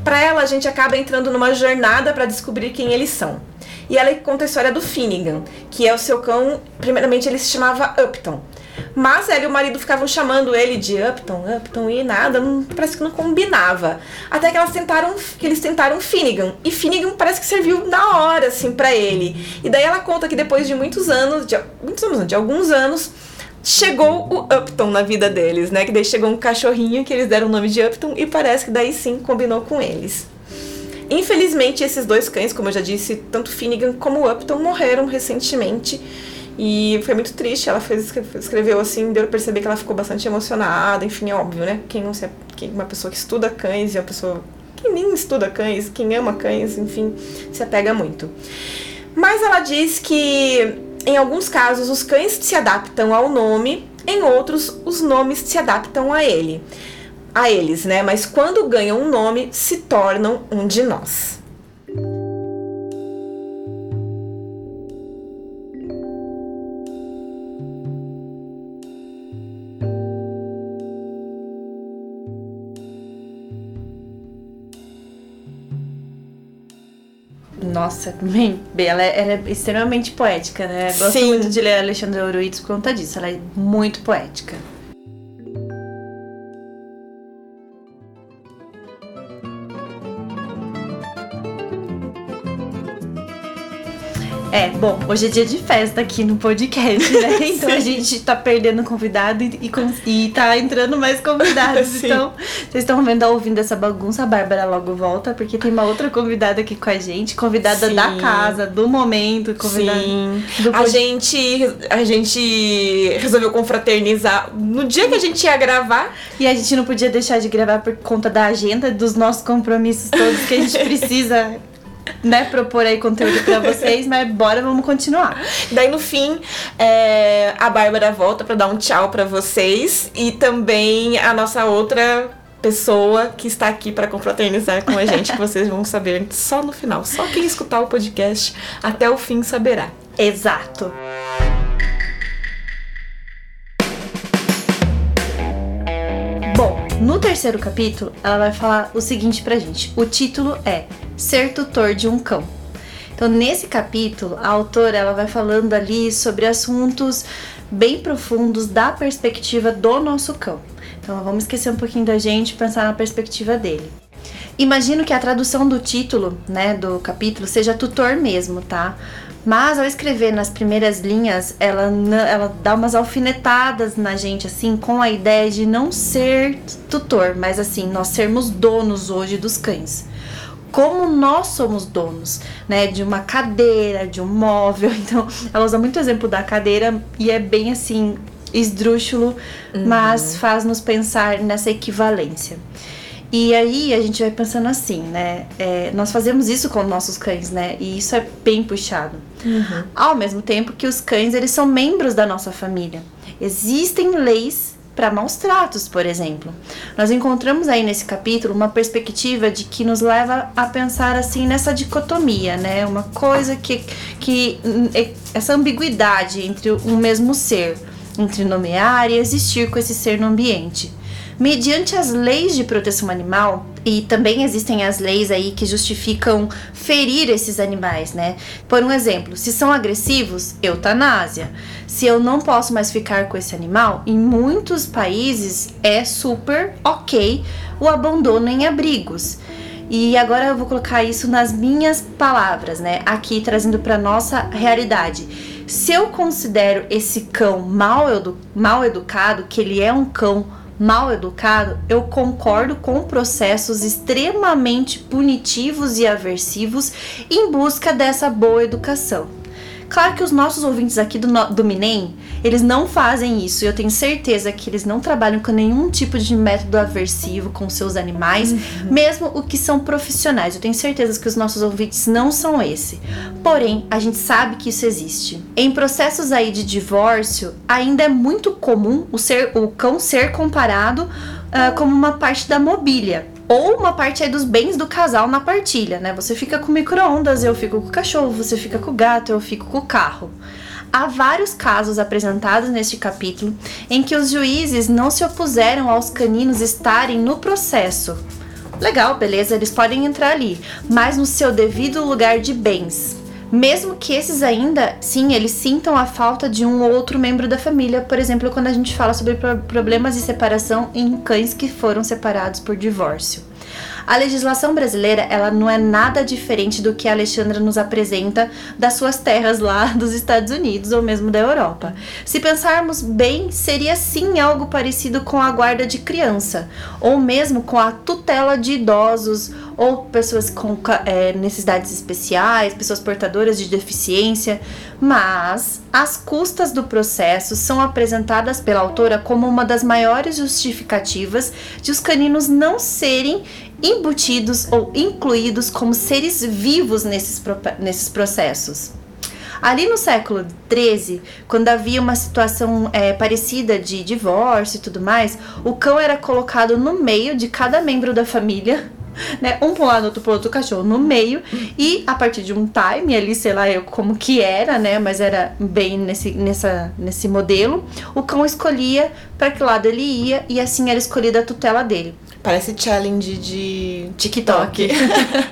Para ela, a gente acaba entrando numa jornada para descobrir quem eles são. E ela conta a história do Finnegan, que é o seu cão. Primeiramente, ele se chamava Upton. Mas ela e o marido ficavam chamando ele de Upton, Upton e nada, não, parece que não combinava. Até que elas tentaram, que eles tentaram Finnegan. E Finnegan parece que serviu na hora, assim, para ele. E daí ela conta que depois de muitos anos, de, muitos anos, de alguns anos, chegou o Upton na vida deles, né? Que daí chegou um cachorrinho que eles deram o nome de Upton e parece que daí sim combinou com eles. Infelizmente, esses dois cães, como eu já disse, tanto Finnegan como Upton morreram recentemente. E foi muito triste, ela fez, escreveu assim, deu pra perceber que ela ficou bastante emocionada, enfim, é óbvio, né? Quem não se, quem, uma pessoa que estuda cães e uma pessoa que nem estuda cães, quem ama cães, enfim, se apega muito. Mas ela diz que em alguns casos, os cães se adaptam ao nome, em outros, os nomes se adaptam a ele. A eles, né? Mas quando ganham um nome, se tornam um de nós. Nossa, bem, ela é, ela é extremamente poética, né? Gosto Sim. muito de ler Alexandre Oruiz por conta disso. Ela é muito poética. É, bom, hoje é dia de festa aqui no podcast, né? Então a gente tá perdendo convidado e, e, e tá entrando mais convidados. Sim. Então, vocês estão vendo, ouvindo essa bagunça, a Bárbara logo volta, porque tem uma outra convidada aqui com a gente, convidada Sim. da casa, do momento, convidada Sim. do A gente, a gente resolveu confraternizar no dia que a gente ia gravar. E a gente não podia deixar de gravar por conta da agenda, dos nossos compromissos todos que a gente precisa, né, propor aí conteúdo pra vocês, mas bora, vamos continuar. Daí no fim, é, a Bárbara volta pra dar um tchau pra vocês e também a nossa outra pessoa que está aqui para confraternizar com a gente, que vocês vão saber só no final. Só quem escutar o podcast até o fim saberá. Exato. Bom, no terceiro capítulo, ela vai falar o seguinte pra gente. O título é Ser tutor de um cão. Então, nesse capítulo, a autora ela vai falando ali sobre assuntos bem profundos da perspectiva do nosso cão. Então, vamos esquecer um pouquinho da gente e pensar na perspectiva dele. Imagino que a tradução do título, né, do capítulo seja tutor mesmo, tá? Mas ao escrever nas primeiras linhas, ela, ela dá umas alfinetadas na gente, assim, com a ideia de não ser tutor, mas assim, nós sermos donos hoje dos cães. Como nós somos donos, né, de uma cadeira, de um móvel. Então, ela usa muito o exemplo da cadeira e é bem assim, esdrúxulo, uhum. mas faz nos pensar nessa equivalência. E aí a gente vai pensando assim, né? É, nós fazemos isso com nossos cães, né? E isso é bem puxado. Uhum. Ao mesmo tempo que os cães, eles são membros da nossa família. Existem leis para maus tratos, por exemplo. Nós encontramos aí nesse capítulo uma perspectiva de que nos leva a pensar assim nessa dicotomia, né? Uma coisa que, que é, essa ambiguidade entre um mesmo ser, entre nomear e existir com esse ser no ambiente mediante as leis de proteção animal, e também existem as leis aí que justificam ferir esses animais, né? Por um exemplo, se são agressivos, eutanásia. Se eu não posso mais ficar com esse animal, em muitos países é super ok o abandono em abrigos. E agora eu vou colocar isso nas minhas palavras, né? Aqui trazendo para nossa realidade. Se eu considero esse cão mal, edu mal educado, que ele é um cão mal educado, eu concordo com processos extremamente punitivos e aversivos em busca dessa boa educação. Claro que os nossos ouvintes aqui do, do Minem, eles não fazem isso. Eu tenho certeza que eles não trabalham com nenhum tipo de método aversivo com seus animais, uhum. mesmo o que são profissionais. Eu tenho certeza que os nossos ouvintes não são esse. Porém, a gente sabe que isso existe. Em processos aí de divórcio, ainda é muito comum o, ser, o cão ser comparado uh, como uma parte da mobília ou uma parte aí dos bens do casal na partilha, né? Você fica com micro-ondas, eu fico com o cachorro, você fica com o gato, eu fico com o carro. Há vários casos apresentados neste capítulo em que os juízes não se opuseram aos caninos estarem no processo. Legal, beleza, eles podem entrar ali, mas no seu devido lugar de bens. Mesmo que esses ainda, sim, eles sintam a falta de um ou outro membro da família, por exemplo, quando a gente fala sobre problemas de separação em cães que foram separados por divórcio. A legislação brasileira, ela não é nada diferente do que a Alexandra nos apresenta das suas terras lá dos Estados Unidos ou mesmo da Europa. Se pensarmos bem, seria sim algo parecido com a guarda de criança, ou mesmo com a tutela de idosos ou pessoas com é, necessidades especiais, pessoas portadoras de deficiência, mas as custas do processo são apresentadas pela autora como uma das maiores justificativas de os caninos não serem embutidos ou incluídos como seres vivos nesses, nesses processos. Ali no século XIII, quando havia uma situação é, parecida de divórcio e tudo mais, o cão era colocado no meio de cada membro da família né? Um para lado, outro para outro, cachorro no meio. E a partir de um time ali, sei lá eu como que era, né? Mas era bem nesse, nessa, nesse modelo. O cão escolhia para que lado ele ia e assim era escolhida a tutela dele. Parece challenge de TikTok.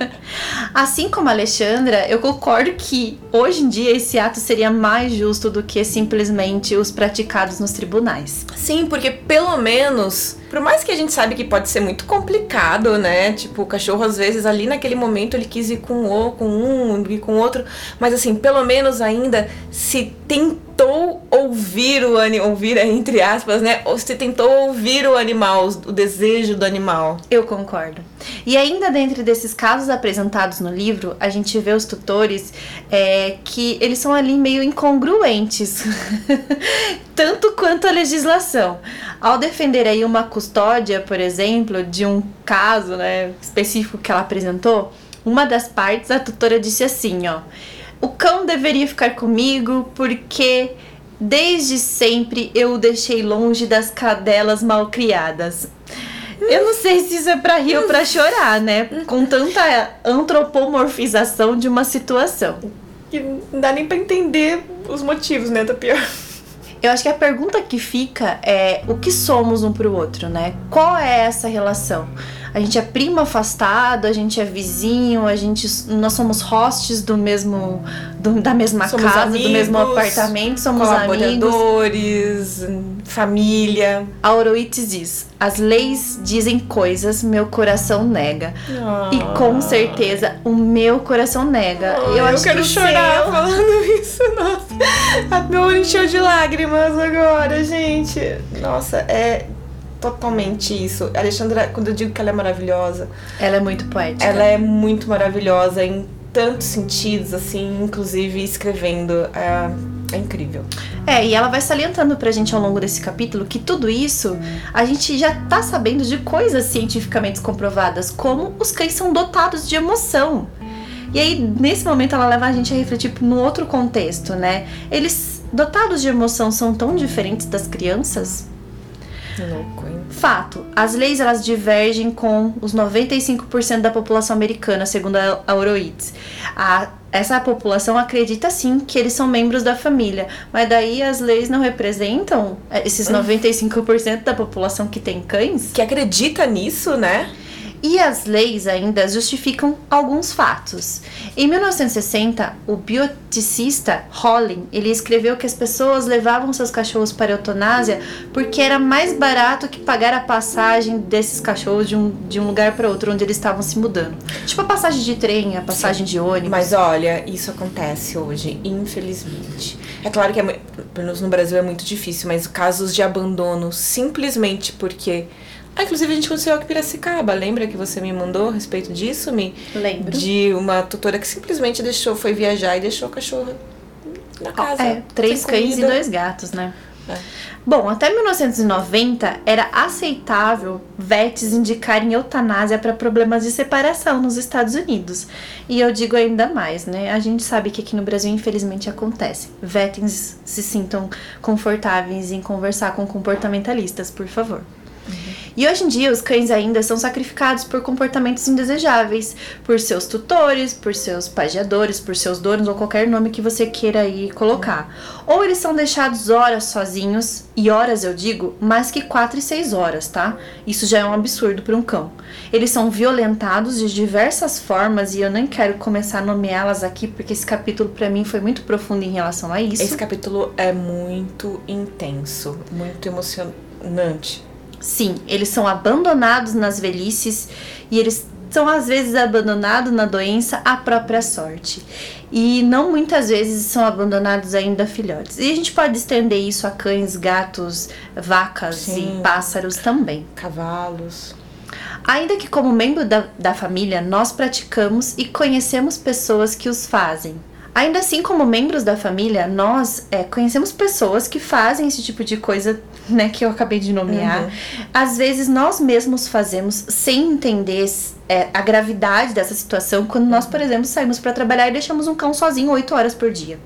assim como a Alexandra, eu concordo que hoje em dia esse ato seria mais justo do que simplesmente os praticados nos tribunais. Sim, porque pelo menos por mais que a gente sabe que pode ser muito complicado, né? Tipo, o cachorro às vezes ali naquele momento ele quis ir com o com um e com outro, mas assim, pelo menos ainda se tentou ouvir o animal, ouvir entre aspas, né? Ou se tentou ouvir o animal, o desejo do animal. Eu concordo. E ainda dentro desses casos apresentados no livro, a gente vê os tutores é, que eles são ali meio incongruentes, tanto quanto a legislação. Ao defender aí uma custódia, por exemplo, de um caso né, específico que ela apresentou, uma das partes, a tutora disse assim, ó. O cão deveria ficar comigo porque desde sempre eu o deixei longe das cadelas malcriadas. Eu não sei se isso é pra rir ou pra chorar, né? Com tanta antropomorfização de uma situação. Que não dá nem pra entender os motivos, né? Tá pior. Eu acho que a pergunta que fica é o que somos um pro outro, né? Qual é essa relação? A gente é primo afastado, a gente é vizinho, a gente nós somos hosts do mesmo do- da mesma Somos casa, do mesmo amigos, apartamento, somos amigos. Colaboradores, família. A Oroites diz: "As leis dizem coisas, meu coração nega". E com certeza o meu coração nega. Ai, eu acho quero que chorar seu- falando isso, nossa. A meu encheu de lágrimas agora, gente. Nossa, é totalmente isso. A Alexandra, quando eu digo que ela é maravilhosa, Ela é muito poética. ela é muito maravilhosa em tantos sentidos, assim, inclusive escrevendo. É, é incrível. É, e ela vai salientando pra gente ao longo desse capítulo que tudo isso a gente já tá sabendo de coisas cientificamente comprovadas, como os cães são dotados de emoção. E aí, nesse momento, ela leva a gente a refletir no outro contexto, né? Eles, dotados de emoção, são tão diferentes das crianças? Louco, hein? Fato, as leis elas divergem com os 95% da população americana, segundo a Oroides. A, essa população acredita sim que eles são membros da família, mas daí as leis não representam eh, esses 95% da população que tem cães? Que acredita nisso, né? E as leis ainda justificam alguns fatos. Em 1960, o bioticista Holling, ele escreveu que as pessoas levavam seus cachorros para a eutanásia porque era mais barato que pagar a passagem desses cachorros de um, de um lugar para outro, onde eles estavam se mudando. Tipo a passagem de trem, a passagem de ônibus. Mas olha, isso acontece hoje, infelizmente. É claro que é, no Brasil é muito difícil, mas casos de abandono simplesmente porque. Ah, inclusive a gente aconteceu aqui em Piracicaba. Lembra que você me mandou a respeito disso, Mi? Lembro. De uma tutora que simplesmente deixou, foi viajar e deixou a cachorra na casa. É, três cães e comida. dois gatos, né? É. Bom, até 1990 era aceitável vets indicarem eutanásia para problemas de separação nos Estados Unidos. E eu digo ainda mais, né? A gente sabe que aqui no Brasil, infelizmente, acontece. Vets se sintam confortáveis em conversar com comportamentalistas, por favor. E hoje em dia os cães ainda são sacrificados por comportamentos indesejáveis, por seus tutores, por seus pajeadores, por seus donos ou qualquer nome que você queira aí colocar. Ou eles são deixados horas sozinhos, e horas eu digo, mais que 4 e 6 horas, tá? Isso já é um absurdo para um cão. Eles são violentados de diversas formas e eu nem quero começar a nomeá-las aqui porque esse capítulo para mim foi muito profundo em relação a isso. Esse capítulo é muito intenso, muito emocionante. Sim, eles são abandonados nas velhices e eles são às vezes abandonados na doença à própria sorte. E não muitas vezes são abandonados ainda filhotes. E a gente pode estender isso a cães, gatos, vacas Sim. e pássaros também. Cavalos. Ainda que, como membro da, da família, nós praticamos e conhecemos pessoas que os fazem. Ainda assim, como membros da família, nós é, conhecemos pessoas que fazem esse tipo de coisa, né, que eu acabei de nomear. Uhum. Às vezes nós mesmos fazemos sem entender é, a gravidade dessa situação, quando nós, por exemplo, saímos para trabalhar e deixamos um cão sozinho 8 horas por dia.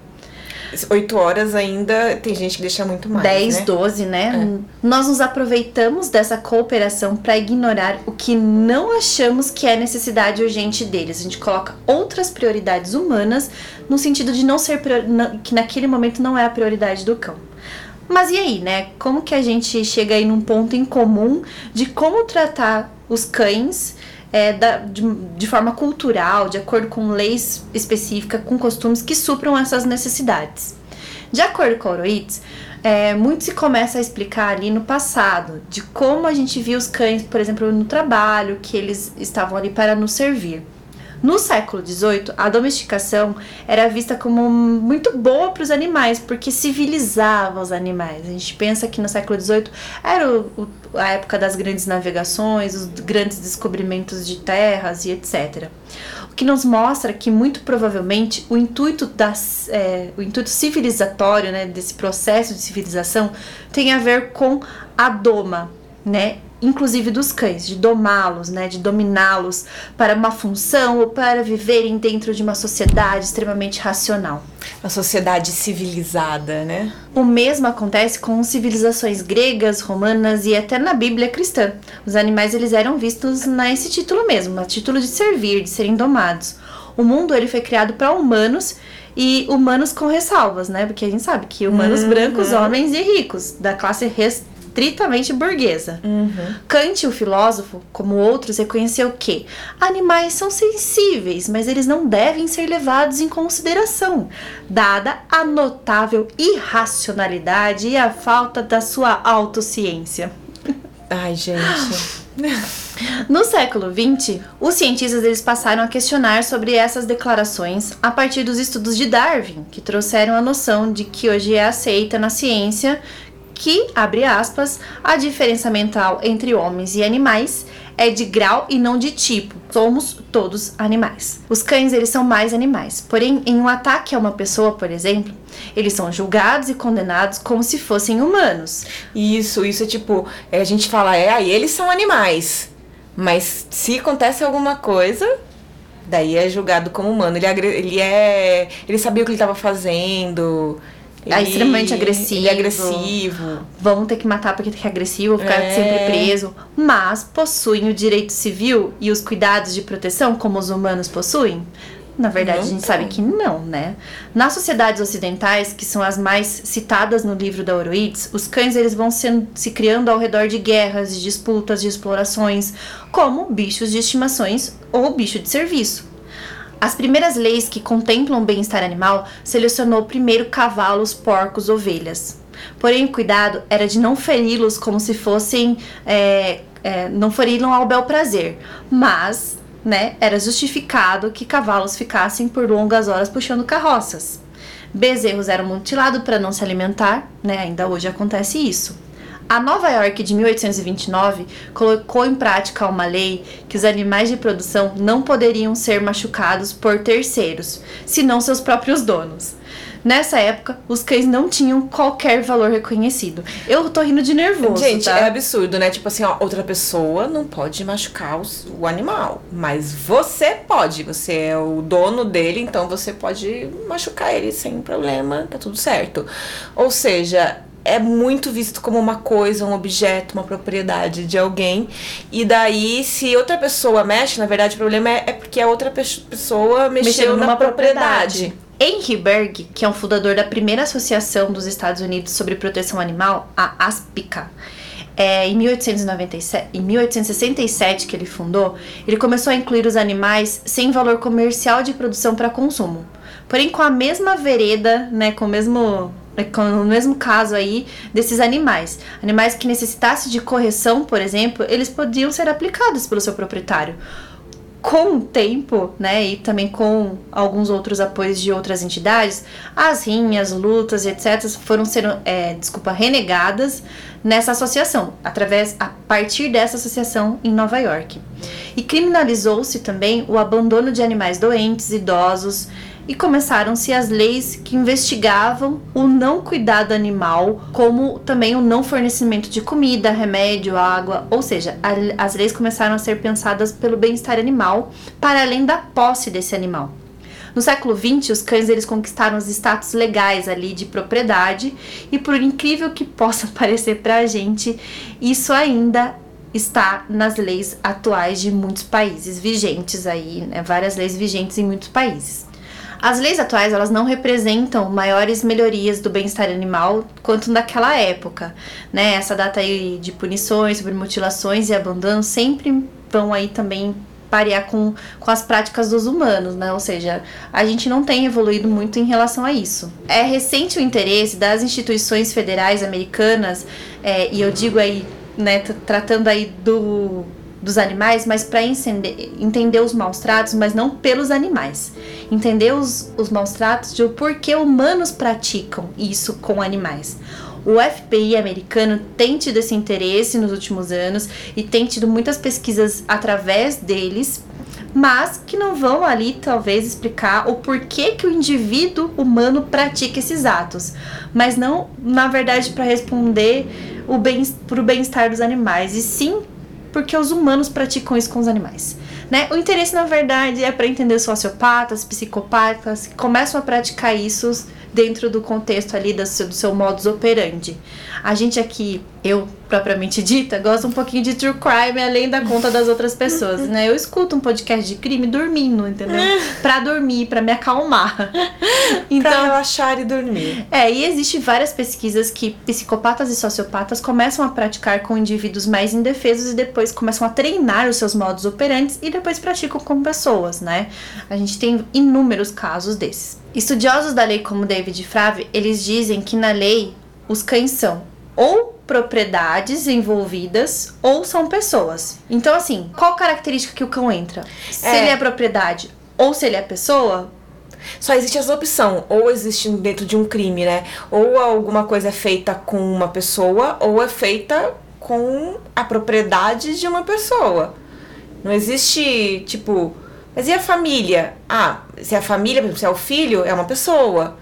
Oito horas ainda tem gente que deixa muito mais. 10, né? 12, né? Nós nos aproveitamos dessa cooperação para ignorar o que não achamos que é necessidade urgente deles. A gente coloca outras prioridades humanas no sentido de não ser que naquele momento não é a prioridade do cão. Mas e aí, né? Como que a gente chega aí num ponto em comum de como tratar os cães é, da- de, de forma cultural, de acordo com leis específicas, com costumes que supram essas necessidades? De acordo com Oroides, é, muito se começa a explicar ali no passado, de como a gente via os cães, por exemplo, no trabalho, que eles estavam ali para nos servir. No século XVIII, a domesticação era vista como muito boa para os animais, porque civilizava os animais. A gente pensa que no século XVIII era o- o- a época das grandes navegações, os grandes descobrimentos de terras e etc. O que nos mostra que muito provavelmente o intuito das, é, o intuito civilizatório, né, desse processo de civilização, tem a ver com a doma, né? Inclusive dos cães, de domá-los, né, de dominá-los para uma função ou para viverem dentro de uma sociedade extremamente racional. Uma sociedade civilizada, né? O mesmo acontece com civilizações gregas, romanas e até na Bíblia cristã. Os animais eles eram vistos nesse título mesmo, a título de servir, de serem domados. O mundo ele foi criado para humanos e humanos com ressalvas, né? Porque a gente sabe que humanos Uhum. brancos, homens e ricos, da classe restritamente burguesa. Kant, o filósofo, como outros, reconheceu que animais são sensíveis, mas eles não devem ser levados em consideração, dada a notável irracionalidade e a falta da sua autociência. Ai, gente. No século XX, os cientistas eles passaram a questionar sobre essas declarações a partir dos estudos de Darwin, que trouxeram a noção de que hoje é aceita na ciência que, abre aspas, a diferença mental entre homens e animais é de grau e não de tipo. Somos todos animais. Os cães, eles são mais animais. Porém, em um ataque a uma pessoa, por exemplo, eles são julgados e condenados como se fossem humanos. Isso, isso é tipo, é, a gente fala, é, aí eles são animais. Mas se acontece alguma coisa, daí é julgado como humano. Ele, ele é. Ele sabia o que ele estava fazendo. É extremamente agressivo. Ele é agressivo. vão ter que matar porque é agressivo, ficar É. sempre preso, mas possuem o direito civil e os cuidados de proteção como os humanos possuem? Na verdade, Não a gente sabe que não, né? Nas sociedades ocidentais, que são as mais citadas no livro da Oroides, os cães eles vão sendo, se criando ao redor de guerras, de disputas, de explorações, como bichos de estimações ou bicho de serviço. As primeiras leis que contemplam o bem-estar animal selecionou primeiro cavalos, porcos, ovelhas. Porém, o cuidado era de não feri-los como se fossem. é, é, não feri-los ao bel prazer. Mas, né, era justificado que cavalos ficassem por longas horas puxando carroças. Bezerros eram mutilados para não se alimentar, né? Ainda hoje acontece isso. A Nova York de 1829 colocou em prática uma lei que os animais de produção não poderiam ser machucados por terceiros, senão seus próprios donos. Nessa época, os cães não tinham qualquer valor reconhecido. Eu tô rindo de nervoso, Gente, tá? é absurdo, né? Tipo assim, ó, outra pessoa não pode machucar os- o animal. Mas você pode. Você é o dono dele, então você pode machucar ele sem problema, tá tudo certo. Ou seja, é muito visto como uma coisa, um objeto, uma propriedade de alguém. E daí, se outra pessoa mexe, na verdade, o problema é, é porque a outra pe- pessoa mexeu, Mexendo na numa propriedade. Henry Berg, que é um fundador da primeira associação dos Estados Unidos sobre proteção animal, a ASPICA, é, em, 1897, em 1867 que ele fundou, ele começou a incluir os animais sem valor comercial de produção para consumo. Porém, com a mesma vereda, né, com o mesmo né, com o mesmo caso aí desses animais. Animais que necessitassem de correção, por exemplo, eles podiam ser aplicados pelo seu proprietário com o tempo, né, e também com alguns outros apoios de outras entidades, as rinhas, lutas etc. foram sendo, é, desculpa, renegadas nessa associação, através, a partir dessa associação em Nova York. E criminalizou-se também o abandono de animais doentes, idosos, e começaram-se as leis que investigavam o não cuidado animal, como também o não fornecimento de comida, remédio, água, ou seja, a- as leis começaram a ser pensadas pelo bem-estar animal, para além da posse desse animal. No século XX, os cães eles conquistaram os status legais ali de propriedade e por incrível que possa parecer pra gente, isso ainda está nas leis atuais de muitos países vigentes aí, né? Várias leis vigentes em muitos países. As leis atuais elas não representam maiores melhorias do bem-estar animal quanto naquela época, né? Essa data aí de punições sobre mutilações e abandono sempre vão aí também parear com, com as práticas dos humanos, né? Ou seja, a gente não tem evoluído muito em relação a isso. É recente o interesse das instituições federais americanas, é, e eu digo aí, né, tratando aí do, dos animais, mas para entender os maus tratos, mas não pelos animais. Entender os, os maus tratos de o porquê humanos praticam isso com animais. O FBI americano tem tido esse interesse nos últimos anos e tem tido muitas pesquisas através deles, mas que não vão ali talvez explicar o porquê que o indivíduo humano pratica esses atos, mas não, na verdade, para responder o bem, pro bem-estar dos animais, e sim porque os humanos praticam isso com os animais. Né? O interesse, na verdade, é para entender os sociopatas, psicopatas que começam a praticar isso dentro do contexto ali do seu, do seu modus operandi. A gente aqui, eu propriamente dita, gosto um pouquinho de true crime além da conta das outras pessoas, né? Eu escuto um podcast de crime dormindo, entendeu? Pra dormir, pra me acalmar. Então, pra relaxar e dormir. É, e existe várias pesquisas que psicopatas e sociopatas começam a praticar com indivíduos mais indefesos e depois começam a treinar os seus modos operantes e depois praticam com pessoas, né? A gente tem inúmeros casos desses. Estudiosos da lei como David Frave, eles dizem que na lei os cães são ou propriedades envolvidas ou são pessoas. Então, assim, qual característica que o cão entra? Se é. ele é propriedade ou se ele é pessoa, só existe essa opção, ou existe dentro de um crime, né? Ou alguma coisa é feita com uma pessoa, ou é feita com a propriedade de uma pessoa. Não existe, tipo, mas e a família? Ah, se é a família, se é o filho, é uma pessoa.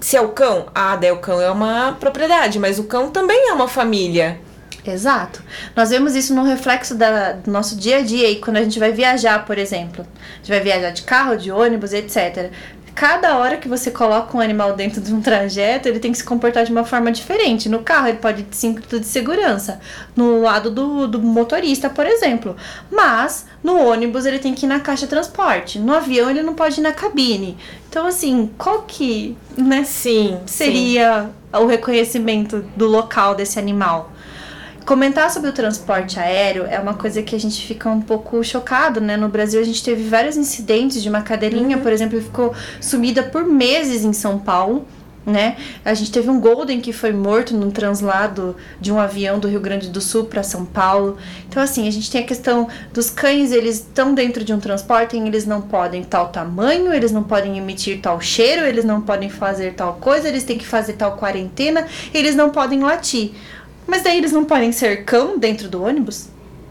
Se é o cão, ah, daí o cão é uma propriedade, mas o cão também é uma família. Exato. Nós vemos isso no reflexo da, do nosso dia a dia e quando a gente vai viajar, por exemplo. A gente vai viajar de carro, de ônibus, etc cada hora que você coloca um animal dentro de um trajeto, ele tem que se comportar de uma forma diferente. No carro, ele pode ter cinto de segurança, no lado do, do motorista, por exemplo. Mas no ônibus, ele tem que ir na caixa de transporte. No avião, ele não pode ir na cabine. Então, assim, qual que né, sim, seria sim. o reconhecimento do local desse animal? Comentar sobre o transporte aéreo é uma coisa que a gente fica um pouco chocado, né? No Brasil a gente teve vários incidentes de uma cadelinha, uhum. por exemplo, que ficou sumida por meses em São Paulo. Né? A gente teve um Golden que foi morto num translado de um avião do Rio Grande do Sul para São Paulo. Então, assim, a gente tem a questão dos cães, eles estão dentro de um transporte, eles não podem tal tamanho, eles não podem emitir tal cheiro, eles não podem fazer tal coisa, eles têm que fazer tal quarentena, eles não podem latir. Mas daí eles não podem ser cão dentro do ônibus?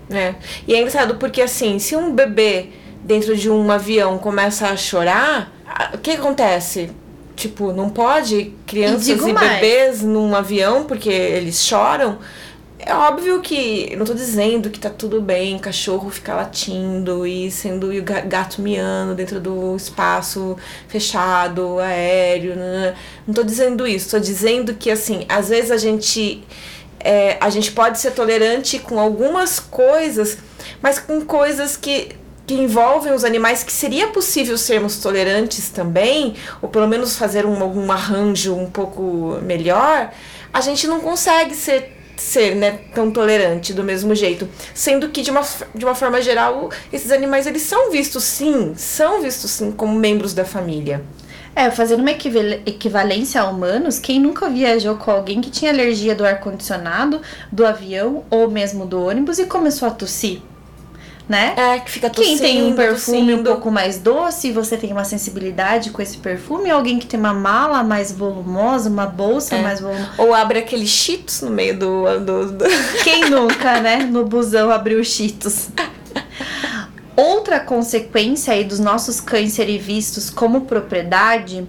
É. E é engraçado porque assim, se um bebê dentro de um avião começa a chorar, o que acontece? Tipo, não pode crianças e, e bebês num avião porque eles choram. É óbvio que. Não tô dizendo que tá tudo bem, cachorro ficar latindo e sendo e gato miando dentro do espaço fechado, aéreo. Não, não tô dizendo isso. Tô dizendo que, assim, às vezes a gente é, a gente pode ser tolerante com algumas coisas, mas com coisas que, que envolvem os animais que seria possível sermos tolerantes também, ou pelo menos fazer um, um arranjo um pouco melhor, a gente não consegue ser ser né, tão tolerante do mesmo jeito. Sendo que, de uma, de uma forma geral, esses animais eles são vistos sim, são vistos sim como membros da família. É, fazendo uma equivalência a humanos, quem nunca viajou com alguém que tinha alergia do ar-condicionado, do avião ou mesmo do ônibus e começou a tossir? Né? É, que fica tossindo, Quem tem um perfume tossindo. um pouco mais doce, você tem uma sensibilidade com esse perfume, alguém que tem uma mala mais volumosa, uma bolsa é. mais volumosa. Ou abre aqueles cheetos no meio do, do, do... Quem nunca, né? No busão abriu cheetos. Outra consequência aí dos nossos cães serem vistos como propriedade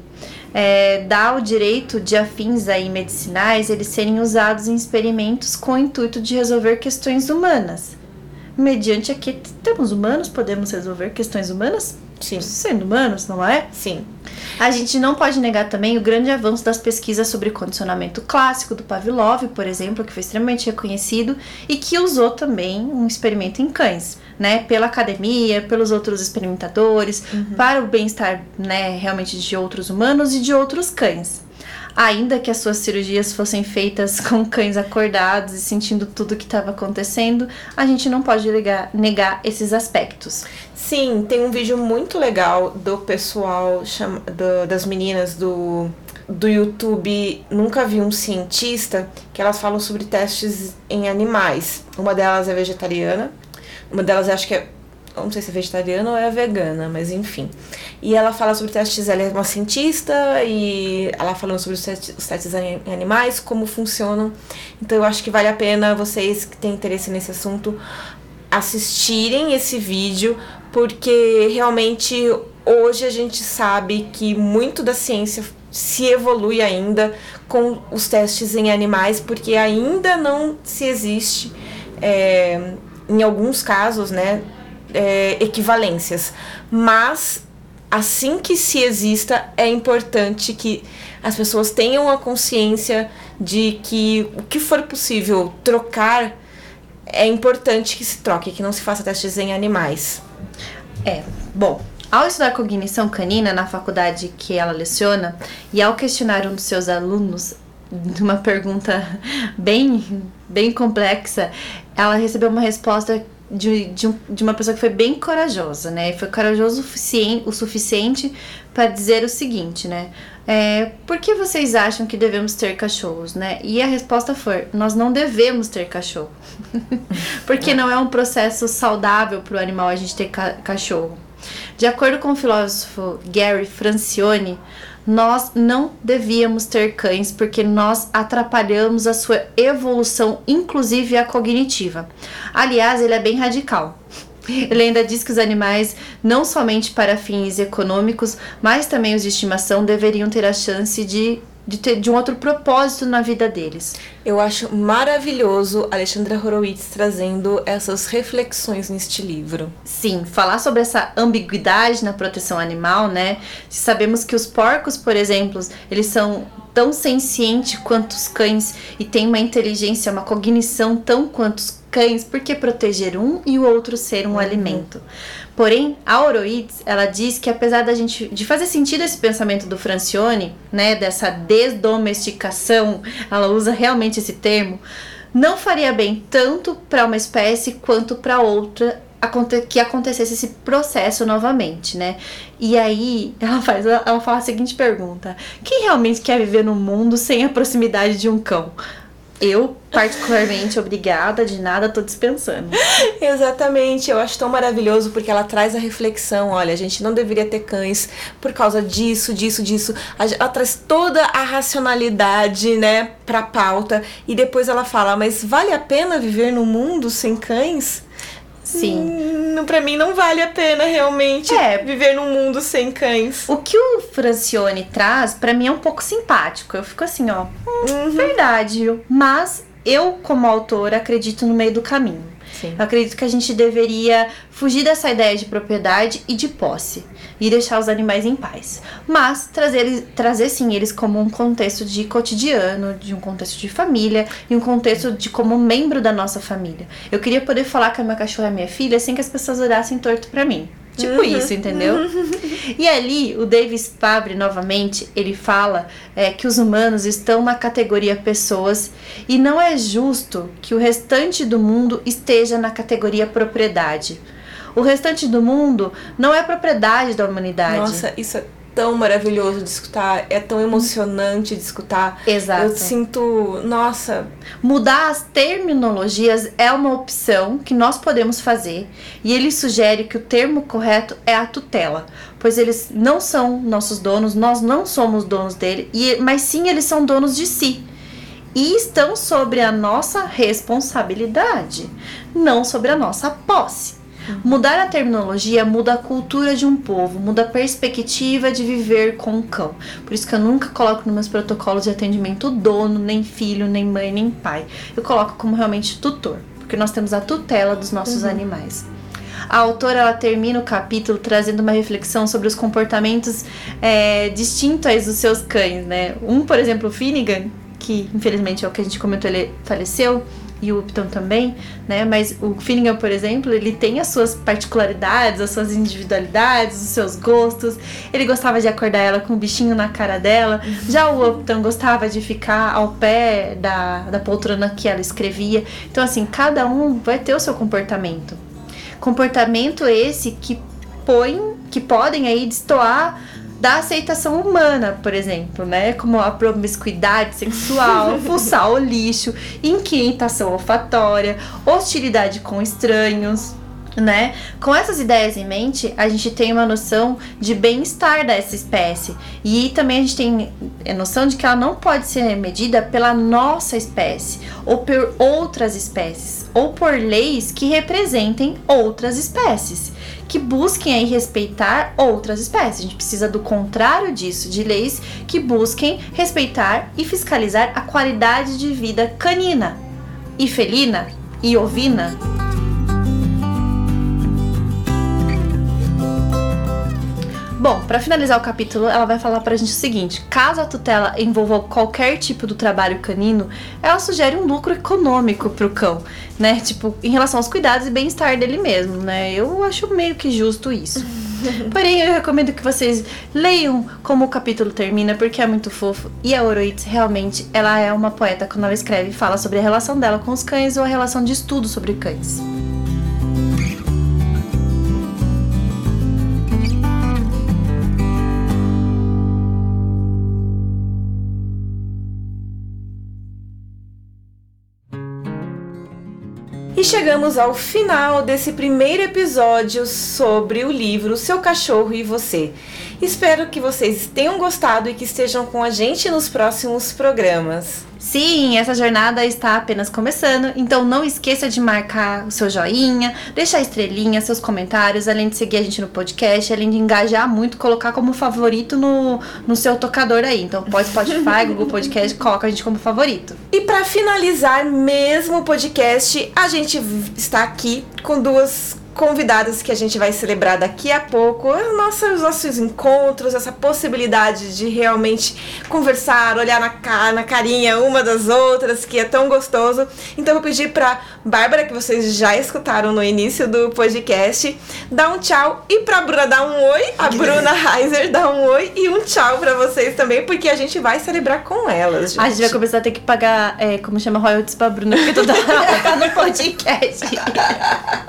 é, dá o direito de afins aí medicinais eles serem usados em experimentos com o intuito de resolver questões humanas. Mediante aqui temos humanos, podemos resolver questões humanas? Sim. Sendo humanos, não é? Sim. A gente não pode negar também o grande avanço das pesquisas sobre condicionamento clássico do Pavlov, por exemplo, que foi extremamente reconhecido e que usou também um experimento em cães né, pela academia, pelos outros experimentadores, uhum. para o bem-estar, né, realmente de outros humanos e de outros cães. Ainda que as suas cirurgias fossem feitas com cães acordados e sentindo tudo o que estava acontecendo, a gente não pode negar, negar esses aspectos. Sim, tem um vídeo muito legal do pessoal, chama, do, das meninas do, do YouTube Nunca Vi um Cientista, que elas falam sobre testes em animais. Uma delas é vegetariana uma delas acho que é. Não sei se é vegetariana ou é vegana, mas enfim. E ela fala sobre testes, ela é uma cientista e ela falando sobre os testes, em animais, como funcionam. Então eu acho que vale a pena vocês que têm interesse nesse assunto assistirem esse vídeo, porque realmente hoje a gente sabe que muito da ciência se evolui ainda com os testes em animais, porque ainda não se existe, é, em alguns casos, né, é, equivalências. Mas assim que se exista, é importante que as pessoas tenham a consciência de que o que for possível trocar é importante que se troque, que não se faça testes em animais. É, bom, ao estudar cognição canina na faculdade que ela leciona e ao questionar um dos seus alunos uma pergunta bem, bem complexa, ela recebeu uma resposta de, de, um, de, uma pessoa que foi bem corajosa, né? Foi corajoso o suficiente, para dizer o seguinte, né? É, por que vocês acham que devemos ter cachorros, né? E a resposta foi: nós não devemos ter cachorro. Porque não é um processo saudável para o animal a gente ter ca cachorro. De acordo com o filósofo Gary Francione, nós não devíamos ter cães porque nós atrapalhamos a sua evolução, inclusive a cognitiva. Aliás, ele é bem radical. Ele ainda diz que os animais, não somente para fins econômicos, mas também os de estimação, deveriam ter a chance de de ter de um outro propósito na vida deles. Eu acho maravilhoso Alexandra Horowitz trazendo essas reflexões neste livro. Sim, falar sobre essa ambiguidade na proteção animal, né? Sabemos que os porcos, por exemplo, eles são tão sencientes quanto os cães e têm uma inteligência, uma cognição tão quanto os cães, por que proteger um e o outro ser um uhum. alimento? Porém, a Oroides, ela diz que apesar da gente de fazer sentido esse pensamento do Francione, né, dessa desdomesticação, ela usa realmente esse termo, não faria bem tanto para uma espécie quanto para outra que acontecesse esse processo novamente, né? E aí ela faz, ela fala a seguinte pergunta: quem realmente quer viver num mundo sem a proximidade de um cão? Eu, particularmente, obrigada, de nada, tô dispensando. Exatamente, eu acho tão maravilhoso porque ela traz a reflexão: olha, a gente não deveria ter cães por causa disso, disso, disso. Ela traz toda a racionalidade, né, pra pauta e depois ela fala: mas vale a pena viver num mundo sem cães? Sim. Hum, pra mim não vale a pena realmente é. viver num mundo sem cães. O que o Francione traz, para mim é um pouco simpático. Eu fico assim, ó, hum, uhum. verdade. Mas eu, como autora, acredito no meio do caminho. Sim. Eu acredito que a gente deveria fugir dessa ideia de propriedade e de posse e deixar os animais em paz. Mas trazer, trazer sim eles como um contexto de cotidiano, de um contexto de família e um contexto de como membro da nossa família. Eu queria poder falar que a minha cachorra é minha filha sem que as pessoas olhassem torto para mim. Tipo uhum. isso, entendeu? E ali, o Davis Fabre, novamente, ele fala é, que os humanos estão na categoria pessoas e não é justo que o restante do mundo esteja na categoria propriedade. O restante do mundo não é propriedade da humanidade. Nossa, isso é tão maravilhoso de escutar, é tão emocionante de escutar. Exato. Eu sinto, nossa. Mudar as terminologias é uma opção que nós podemos fazer e ele sugere que o termo correto é a tutela, pois eles não são nossos donos, nós não somos donos dele, e, mas sim eles são donos de si. E estão sobre a nossa responsabilidade, não sobre a nossa posse. Mudar a terminologia muda a cultura de um povo, muda a perspectiva de viver com o cão. Por isso que eu nunca coloco nos meus protocolos de atendimento dono, nem filho, nem mãe, nem pai. Eu coloco como realmente tutor, porque nós temos a tutela dos nossos uhum. animais. A autora ela termina o capítulo trazendo uma reflexão sobre os comportamentos é, distintos dos seus cães, né? Um, por exemplo, o Finnegan, que infelizmente é o que a gente comentou, ele faleceu e o Upton também, né? Mas o Finnegan, por exemplo, ele tem as suas particularidades, as suas individualidades, os seus gostos. Ele gostava de acordar ela com um bichinho na cara dela. Já o Upton gostava de ficar ao pé da, da poltrona que ela escrevia. Então, assim, cada um vai ter o seu comportamento. Comportamento esse que põe, que podem aí destoar da aceitação humana, por exemplo, né? Como a promiscuidade sexual, fuçar o lixo, inquietação olfatória, hostilidade com estranhos, né? Com essas ideias em mente, a gente tem uma noção de bem-estar dessa espécie. E também a gente tem a noção de que ela não pode ser medida pela nossa espécie, ou por outras espécies, ou por leis que representem outras espécies, que busquem aí respeitar outras espécies. A gente precisa do contrário disso, de leis que busquem respeitar e fiscalizar a qualidade de vida canina e felina e ovina. Bom, para finalizar o capítulo, ela vai falar pra gente o seguinte: caso a tutela envolva qualquer tipo do trabalho canino, ela sugere um lucro econômico pro cão, né? Tipo, em relação aos cuidados e bem-estar dele mesmo, né? Eu acho meio que justo isso. Porém, eu recomendo que vocês leiam como o capítulo termina, porque é muito fofo. E a Oroitz, realmente, ela é uma poeta quando ela escreve e fala sobre a relação dela com os cães ou a relação de estudo sobre cães. E chegamos ao final desse primeiro episódio sobre o livro Seu Cachorro e Você. Espero que vocês tenham gostado e que estejam com a gente nos próximos programas. Sim, essa jornada está apenas começando, então não esqueça de marcar o seu joinha, deixar estrelinha, seus comentários, além de seguir a gente no podcast, além de engajar muito, colocar como favorito no, no seu tocador aí. Então pode Spotify, Google Podcast, coloca a gente como favorito. E para finalizar mesmo o podcast, a gente está aqui com duas convidadas que a gente vai celebrar daqui a pouco, os nossos encontros, essa possibilidade de realmente conversar, olhar na, cara, na carinha uma das outras, que é tão gostoso. Então eu vou pedir para Bárbara, que vocês já escutaram no início do podcast, dar um tchau e para Bruna dar um oi, a Bruna Heiser dar um oi e um tchau para vocês também, porque a gente vai celebrar com elas. Gente. A gente vai começar a ter que pagar, é, como chama, royalties pra Bruna, porque toda hora tá no podcast.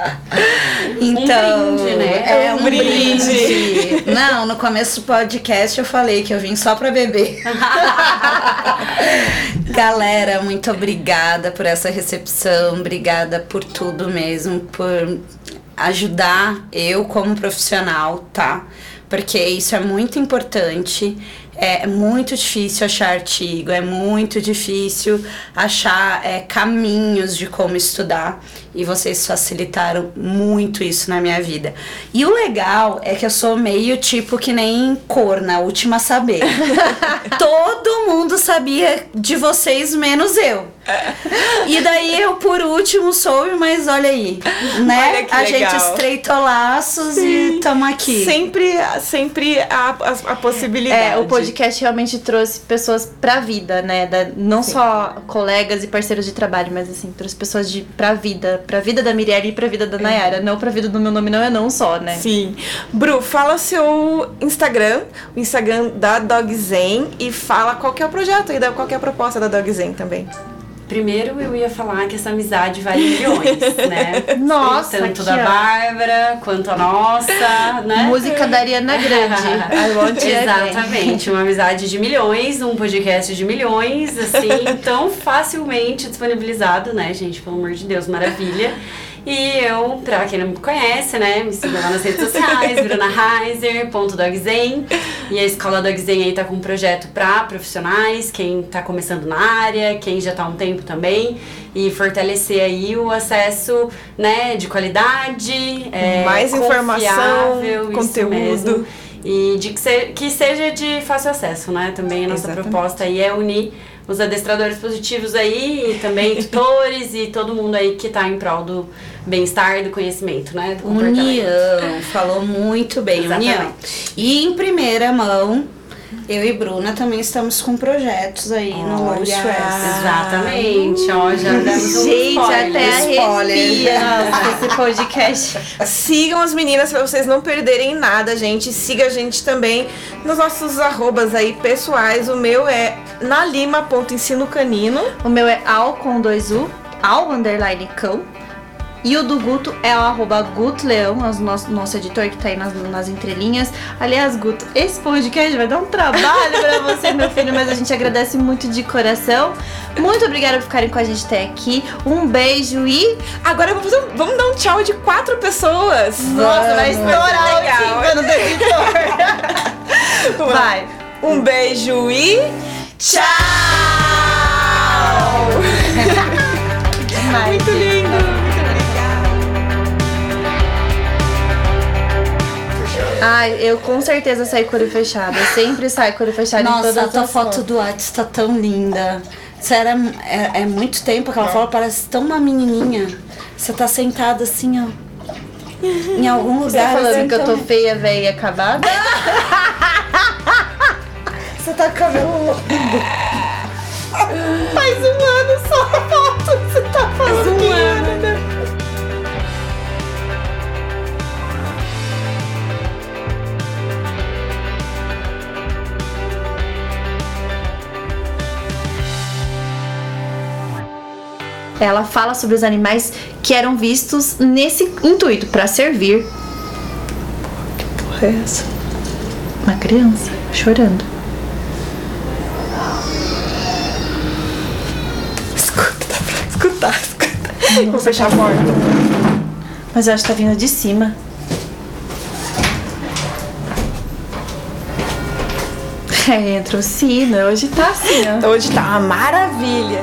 Então, um brinde, né? É, é um, um brinde. brinde. Não, no começo do podcast eu falei que eu vim só pra beber. Galera, muito obrigada por essa recepção, obrigada por tudo mesmo, por ajudar eu como profissional, tá? Porque isso é muito importante. É muito difícil achar artigo, é muito difícil achar é, caminhos de como estudar e vocês facilitaram muito isso na minha vida. E o legal é que eu sou meio tipo que nem cor na última saber. Todo mundo sabia de vocês, menos eu. E daí eu, por último, soube, mas olha aí, né? Olha a legal. gente estreitou laços Sim. e estamos aqui. Sempre, sempre a, a, a, possibilidade. É, o podcast realmente trouxe pessoas pra vida, né? Da, não Sim. só colegas e parceiros de trabalho, mas assim, trouxe pessoas de, pra vida, pra vida da Mirielle e pra vida da Nayara. Não pra vida do meu nome, não é não só, né? Sim. Bru, fala seu Instagram, o Instagram da Dog Zen e fala qual que é o projeto e qual que é a proposta da Dog Zen também. Primeiro eu ia falar que essa amizade vale milhões, né? Nossa, Tanto da Bárbara quanto a nossa, né? Música da Ariana Grande. Exatamente, uma amizade de milhões, um podcast de milhões, assim, tão facilmente disponibilizado, né, gente? Pelo amor de Deus, maravilha. E eu, pra quem não me conhece, né, me siga lá nas redes sociais, brunaheiser.dogzen. E a Escola Dogzen aí tá com um projeto pra profissionais, quem tá começando na área, quem já tá há um tempo também. E fortalecer aí o acesso, né, de qualidade, é, mais informação, conteúdo. E de que, se, que seja de fácil acesso, né? Também a nossa Exatamente. proposta aí é unir os adestradores positivos aí, e também tutores e todo mundo aí que tá em prol do bem-estar e do conhecimento, né? Do União, falou muito bem, Exatamente. União. E em primeira mão, eu e Bruna também estamos com projetos aí Olha, no Long Exatamente, ó, já demos um Gente, spoiler. até arrepia esse podcast. Sigam as meninas pra vocês não perderem nada, gente. Siga a gente também nos nossos arrobas aí pessoais. O meu é nalima.ensino canino. O meu é al com dois U, al underline cão. E o do Guto é o arroba Guto Leão, é o nosso, nosso editor que tá aí nas, nas entrelinhas. Aliás, Guto, esse podcast vai dar um trabalho pra você, meu filho, mas a gente agradece muito de coração. Muito obrigada por ficarem com a gente até aqui. Um beijo e. Agora vamos, vamos dar um tchau de quatro pessoas. Nossa, vai estourar legal. o do editor. Vai. Um beijo e tchau! Muito lindo! Ai, eu com certeza saí com o olho fechado. Eu sempre saio com olho fechado em Nossa, todas a tua foto fotos. do Whats tá tão linda. Sério, é, é muito tempo aquela foto, parece tão uma menininha. Você tá sentada assim, ó. Em algum Você tá lugar. falando assim, que eu tô tão- feia, velha e acabada? Você tá com cabelo longo. Faz um ano só a foto. Você tá fazendo Ela fala sobre os animais que eram vistos nesse intuito para servir. Que porra é essa? Uma criança chorando. Escuta, dá pra escutar, escuta. Vou fechar a porta. Mas eu acho que tá vindo de cima. É, entra o sino. Hoje tá assim, ó. Hoje tá uma maravilha.